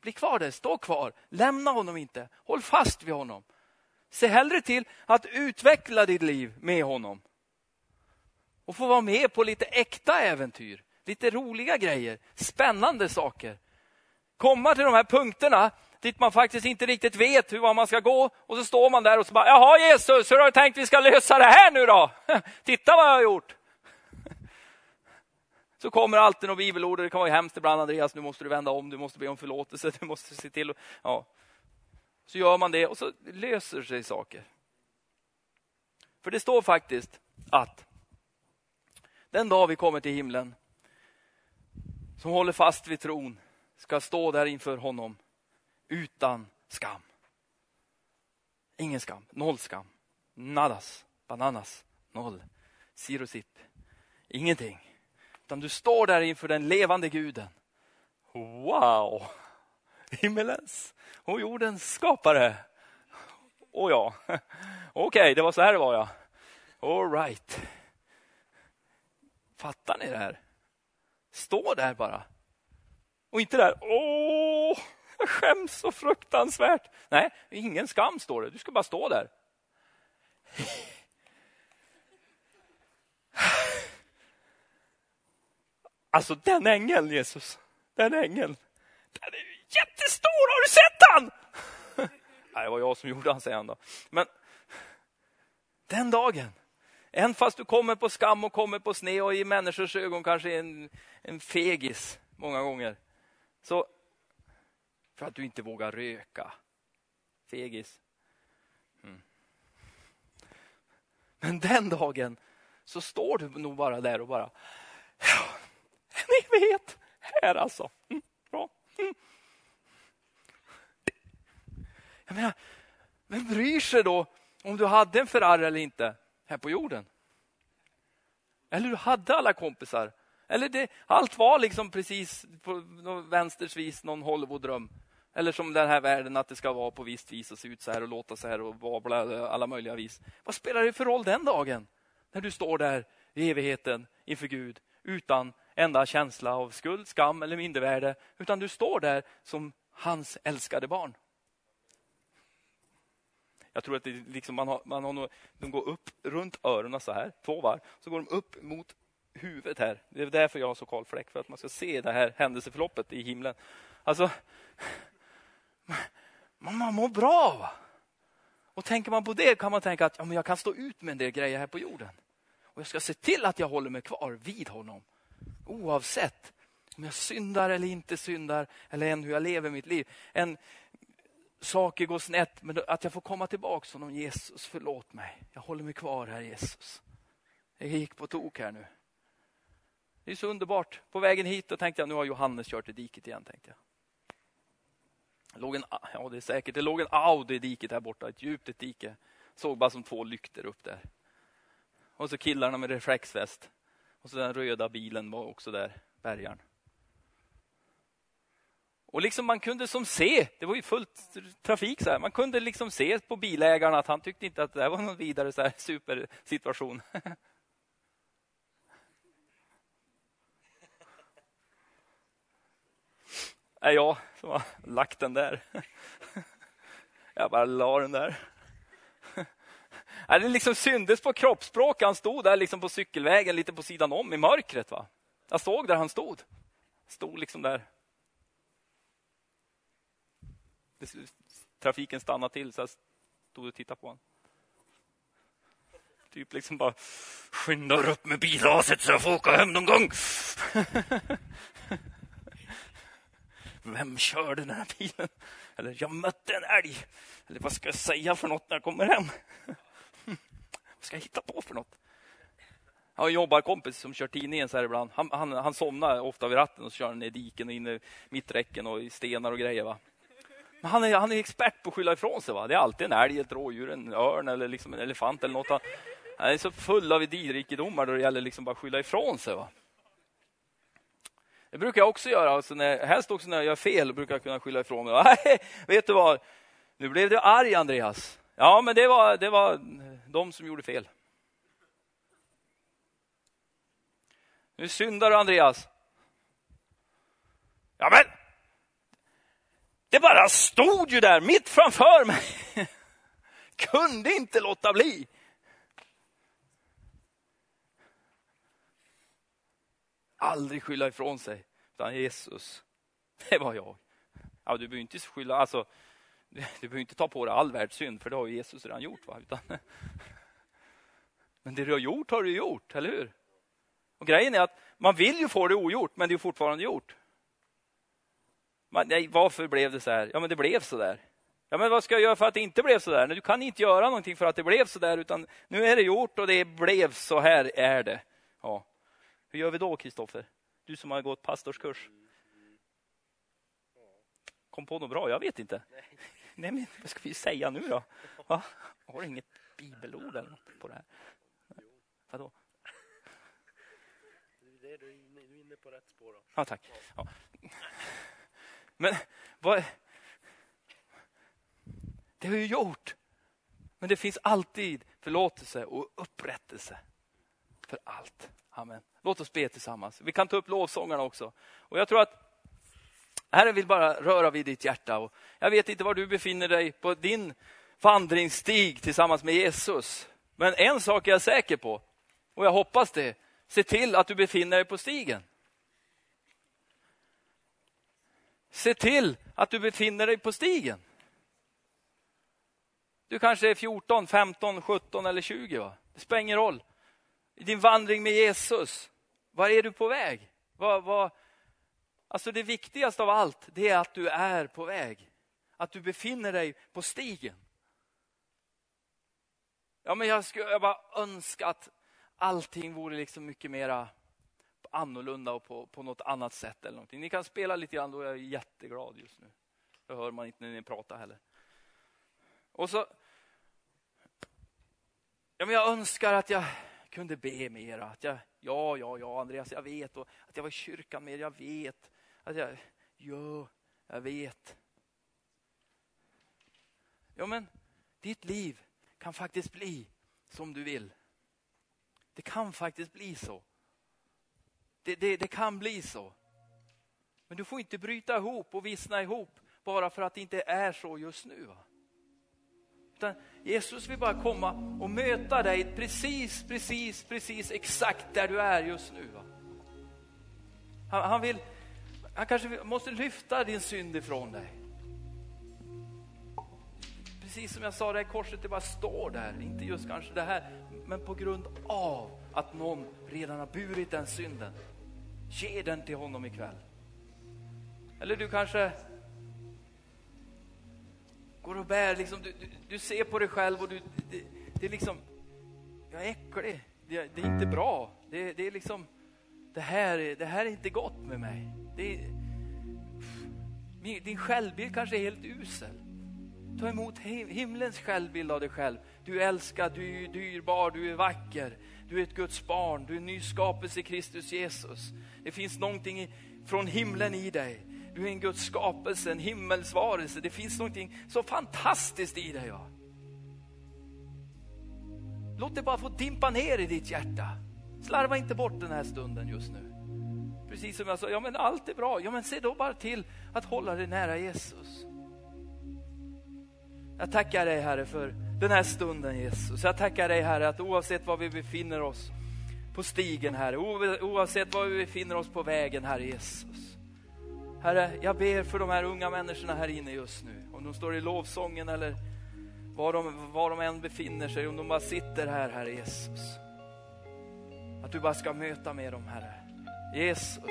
Bli kvar där, stå kvar. Lämna honom inte. Håll fast vid honom. Se hellre till att utveckla ditt liv med honom. Och få vara med på lite äkta äventyr. Lite roliga grejer, spännande saker. Komma till de här punkterna dit man faktiskt inte riktigt vet hur man ska gå. Och så står man där och så bara, jaha Jesus, hur har du tänkt vi ska lösa det här nu då? *laughs* Titta vad jag har gjort *laughs* så kommer alltid något bibelord. Det kan vara hemskt ibland, Andreas, nu måste du vända om, du måste be om förlåtelse, du måste se till. Ja. Så gör man det och så löser sig saker. För det står faktiskt att den dag vi kommer till himlen, som håller fast vid tron, ska stå där inför honom utan skam. Ingen skam, noll skam. Nadas, bananas, noll. Sirosip, ingenting. Utan du står där inför den levande guden. Wow! Himmelens och jordens skapare. Och ja, okej, okay, det var så här det var ja. All right. Fattar ni det här? Stå där bara. Och inte där, åh, jag skäms så fruktansvärt. Nej, ingen skam står det. Du ska bara stå där. Alltså den ängeln Jesus, den ängeln. Den är jättestor, har du sett han? Nej, det var jag som gjorde han, säger han då. Men den dagen, än fast du kommer på skam och kommer på sne och i människors ögon kanske en, en fegis många gånger. Så för att du inte vågar röka. Fegis. Mm. Men den dagen så står du nog bara där och bara Ja, en evighet här alltså. Mm, bra. Mm. Jag menar, vem bryr sig då om du hade en Ferrari eller inte här på jorden? Eller du hade alla kompisar. Eller det, allt var liksom precis på vänsters vis någon Hollywood-dröm. Eller som den här världen, att det ska vara på visst vis och se ut så här och låta så här och vara alla möjliga vis. Vad spelar det för roll den dagen? När du står där i evigheten inför Gud utan enda känsla av skuld, skam eller mindervärde. Utan du står där som hans älskade barn. Jag tror att det liksom man har, man har nog, de går upp runt öronen så här, två varv. Så går de upp mot huvudet här. Det är därför jag har så kal fläck, för att man ska se det här händelseförloppet i himlen. Alltså, man, man mår bra. Va? Och tänker man på det kan man tänka att ja, men jag kan stå ut med en del grejer här på jorden. Och jag ska se till att jag håller mig kvar vid honom. Oavsett om jag syndar eller inte syndar, eller än hur jag lever mitt liv. En, saker går snett, men att jag får komma tillbaka honom. Jesus, förlåt mig. Jag håller mig kvar här Jesus. Jag gick på tok här nu. Det är så underbart. På vägen hit då tänkte jag, nu har Johannes kört i diket igen. tänkte jag. Det låg en, ja, det är säkert. Det låg en Audi i diket här borta, ett djupt ett dike. Såg bara som två lykter upp där. Och så killarna med reflexväst. Och så den röda bilen var också där, bärgaren. Och liksom man kunde som se, det var ju fullt trafik, så här. man kunde liksom se på bilägarna att han tyckte inte att det var någon vidare så här supersituation. *laughs* Äh, är jag som har lagt den där. *laughs* Jag bara la den där. *laughs* Äh, det liksom syndes på kroppsspråk. Han stod där liksom på cykelvägen lite på sidan om i mörkret. Va? Jag såg där han stod. Stod liksom där. Trafiken stannade till så jag stod och tittade på honom. Typ liksom bara skyndar upp med bilaset så jag får åka hem någon gång. *laughs* Vem körde den här bilen? Eller jag mötte en älg. Eller vad ska jag säga för något när jag kommer hem? vad ska jag hitta på för något? Jag har en jobbarkompis som kör tidningen så här ibland. Han, han, han somnar ofta vid ratten och så kör han ner i diken och in i mitträcken och i stenar och grejer. Va? Men han är, han är expert på att skylla ifrån sig. Va? Det är alltid en älg, ett rådjur, en örn eller liksom en elefant eller något. Han är så full av idérikedomar då det gäller liksom bara att skylla ifrån sig. Va? Det brukar jag också göra. Alltså när, helst också när jag gör fel brukar jag kunna skylla ifrån mig. *laughs* Nej, vet du vad? Nu blev du arg, Andreas. Ja, men det var, det var de som gjorde fel. Nu syndar du, Andreas. Ja, men det bara stod ju där mitt framför mig. *laughs* Kunde inte låta bli. Aldrig skylla ifrån sig. Utan Jesus, *laughs* det var jag. Ja, du behöver inte skylla, alltså, *laughs* du behöver inte ta på dig all världssynd, för det har Jesus redan gjort. Va? Utan, *laughs* men det du har gjort har du gjort, eller hur? Och Grejen är att man vill ju få det ogjort, men det är fortfarande gjort. Man, nej, varför blev det så här? Ja, men det blev så där. Ja, men vad ska jag göra för att det inte blev så där? Du kan inte göra någonting för att det blev så där, utan nu är det gjort och det blev så här är det. Ja. Hur gör vi då, Kristoffer? Du som har gått pastorskurs. Kom på något bra? Jag vet inte. Nej, men vad ska vi säga nu då? Va? Har du inget bibelord eller något på det här? Vadå? Du är inne på rätt spår. Då. Ja, tack. Ja. Men vad... Det har ju gjort. Men det finns alltid förlåtelse och upprättelse för allt. Amen. Låt oss be tillsammans. Vi kan ta upp lovsångarna också. Och jag tror att Herren vill bara röra vid ditt hjärta. Och jag vet inte var du befinner dig på din vandringsstig tillsammans med Jesus. Men en sak är jag säker på, och jag hoppas det. Se till att du befinner dig på stigen. Se till att du befinner dig på stigen. Du kanske är 14, 15, 17 eller 20. Va? Det spelar ingen roll. I din vandring med Jesus, var är du på väg? Var, var, alltså det viktigaste av allt, det är att du är på väg. Att du befinner dig på stigen. Ja, men jag skulle jag bara önska att allting vore liksom mycket mera annorlunda och på, på något annat sätt. eller någonting. Ni kan spela lite grann, då är jag jätteglad just nu. Det hör man inte när ni pratar heller. Och så... Ja, men jag önskar att jag kunde be mer. Att jag, ja, ja, ja, Andreas, jag vet. Och att jag var i kyrkan mer, jag vet. Att jag, ja, jag vet. Ja, men ditt liv kan faktiskt bli som du vill. Det kan faktiskt bli så. Det, det, det, kan bli så. Men du får inte bryta ihop och vissna ihop bara för att det inte är så just nu. Va? Utan Jesus vill bara komma och möta dig precis, precis, precis exakt där du är just nu. Va? Han, han, vill, han kanske måste lyfta din synd ifrån dig. Precis som jag sa, det här korset det bara står där, inte just kanske det här, men på grund av att någon redan har burit den synden. Ge den till honom ikväll. Eller du kanske går och bär, liksom, du, du, du ser på dig själv och du, det, det är liksom, jag är äcklig, det, det är inte bra. Det, det, är liksom, det här, det här är inte gott med mig. Det, din självbild kanske är helt usel. Ta emot himlens självbild av dig själv. Du är älskad, du är dyrbar, du är vacker. Du är ett Guds barn, du är en ny skapelse i Kristus Jesus. Det finns någonting från himlen i dig. Du är en Guds skapelse, en himmelsvarelse. Det finns någonting så fantastiskt i dig. Va? Låt det bara få dimpa ner i ditt hjärta. Slarva inte bort den här stunden just nu. Precis som jag sa, ja men allt är bra. Ja men se då bara till att hålla dig nära Jesus. Jag tackar dig Herre för den här stunden Jesus. Jag tackar dig Herre att oavsett var vi befinner oss på stigen Herre, oavsett var vi befinner oss på vägen Herre Jesus. Herre, jag ber för de här unga människorna här inne just nu. Om de står i lovsången eller var de, var de än befinner sig, om de bara sitter här Herre Jesus. Att du bara ska möta med dem Herre. Jesus,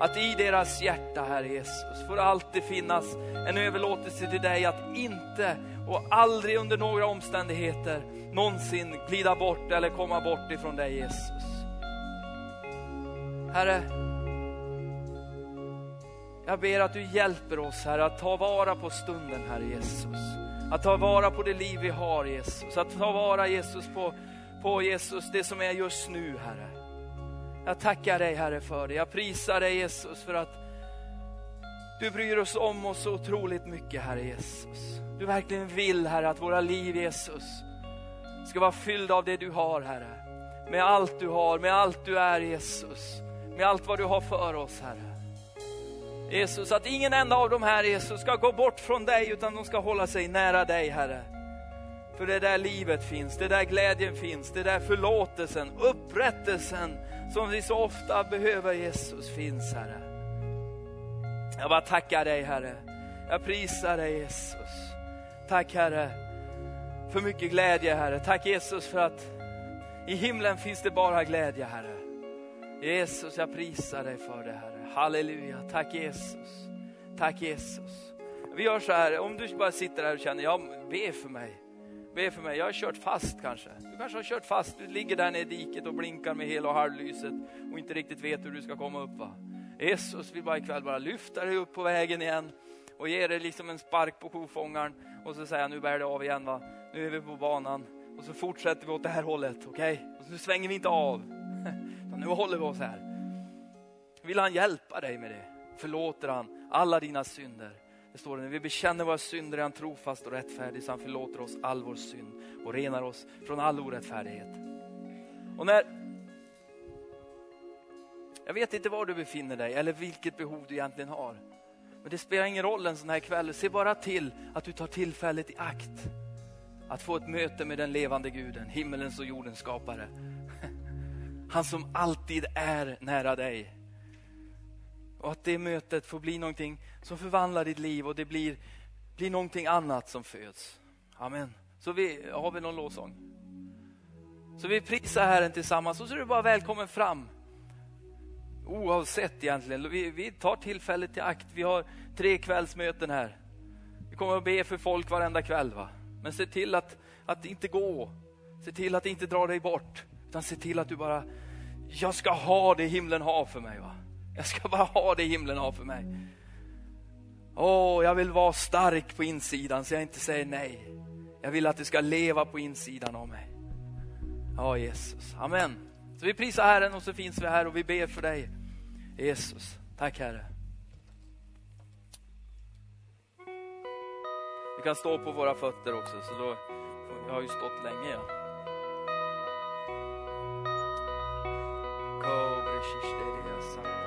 att i deras hjärta, Herre Jesus, får alltid finnas en överlåtelse till dig att inte och aldrig under några omständigheter någonsin glida bort eller komma bort ifrån dig Jesus. Herre, jag ber att du hjälper oss här att ta vara på stunden Herre Jesus. Att ta vara på det liv vi har Jesus. Att ta vara Jesus på, på Jesus, det som är just nu Herre. Jag tackar dig Herre för det. Jag prisar dig Jesus för att du bryr oss om oss så otroligt mycket Herre Jesus. Du verkligen vill Herre att våra liv Jesus ska vara fyllda av det du har Herre. Med allt du har, med allt du är Jesus. Med allt vad du har för oss Herre. Jesus, att ingen enda av dem här Jesus ska gå bort från dig utan de ska hålla sig nära dig Herre. För det är där livet finns, det är där glädjen finns, det är där förlåtelsen, upprättelsen som vi så ofta behöver Jesus finns Herre. Jag bara tackar dig Herre. Jag prisar dig Jesus. Tack Herre för mycket glädje Herre. Tack Jesus för att i himlen finns det bara glädje Herre. Jesus, jag prisar dig för det Herre. Halleluja. Tack Jesus. Tack Jesus. Vi gör så här, om du bara sitter här och känner, ja, be för mig. Be för mig, jag har kört fast kanske. Du kanske har kört fast, du ligger där nere i diket och blinkar med hel och halvlyset och inte riktigt vet hur du ska komma upp. Va? Jesus vill bara ikväll bara lyfta dig upp på vägen igen och ge dig liksom en spark på kofångaren och så säger nu bär det av igen va. Nu är vi på banan och så fortsätter vi åt det här hållet, okej? Okay? Nu svänger vi inte av. *laughs* nu håller vi oss här. Vill han hjälpa dig med det? Förlåter han alla dina synder? Det står det, när vi bekänner våra synder är han trofast och rättfärdig så han förlåter oss all vår synd och renar oss från all orättfärdighet. Och när jag vet inte var du befinner dig eller vilket behov du egentligen har. Men det spelar ingen roll en sån här kväll. Se bara till att du tar tillfället i akt. Att få ett möte med den levande guden, himmelens och jordens skapare. *laughs* Han som alltid är nära dig. Och att det mötet får bli någonting som förvandlar ditt liv och det blir, blir någonting annat som föds. Amen. Så vi, har vi någon lovsång? Så vi prisar Herren tillsammans och så är du bara välkommen fram. Oavsett egentligen, vi, vi tar tillfället i akt. Vi har tre kvällsmöten här. Vi kommer att be för folk varenda kväll. Va? Men se till att, att inte gå. Se till att inte dra dig bort. Utan se till att du bara Jag ska ha det himlen har för mig. Va? Jag ska bara ha det himlen har för mig. Åh, oh, jag vill vara stark på insidan så jag inte säger nej. Jag vill att du ska leva på insidan av mig. Ja, oh, Jesus. Amen. Så vi prisar Herren och så finns vi här och vi ber för dig. Jesus, tack Herre. Vi kan stå på våra fötter också, så då, jag har ju stått länge. Ja. Kobrishish,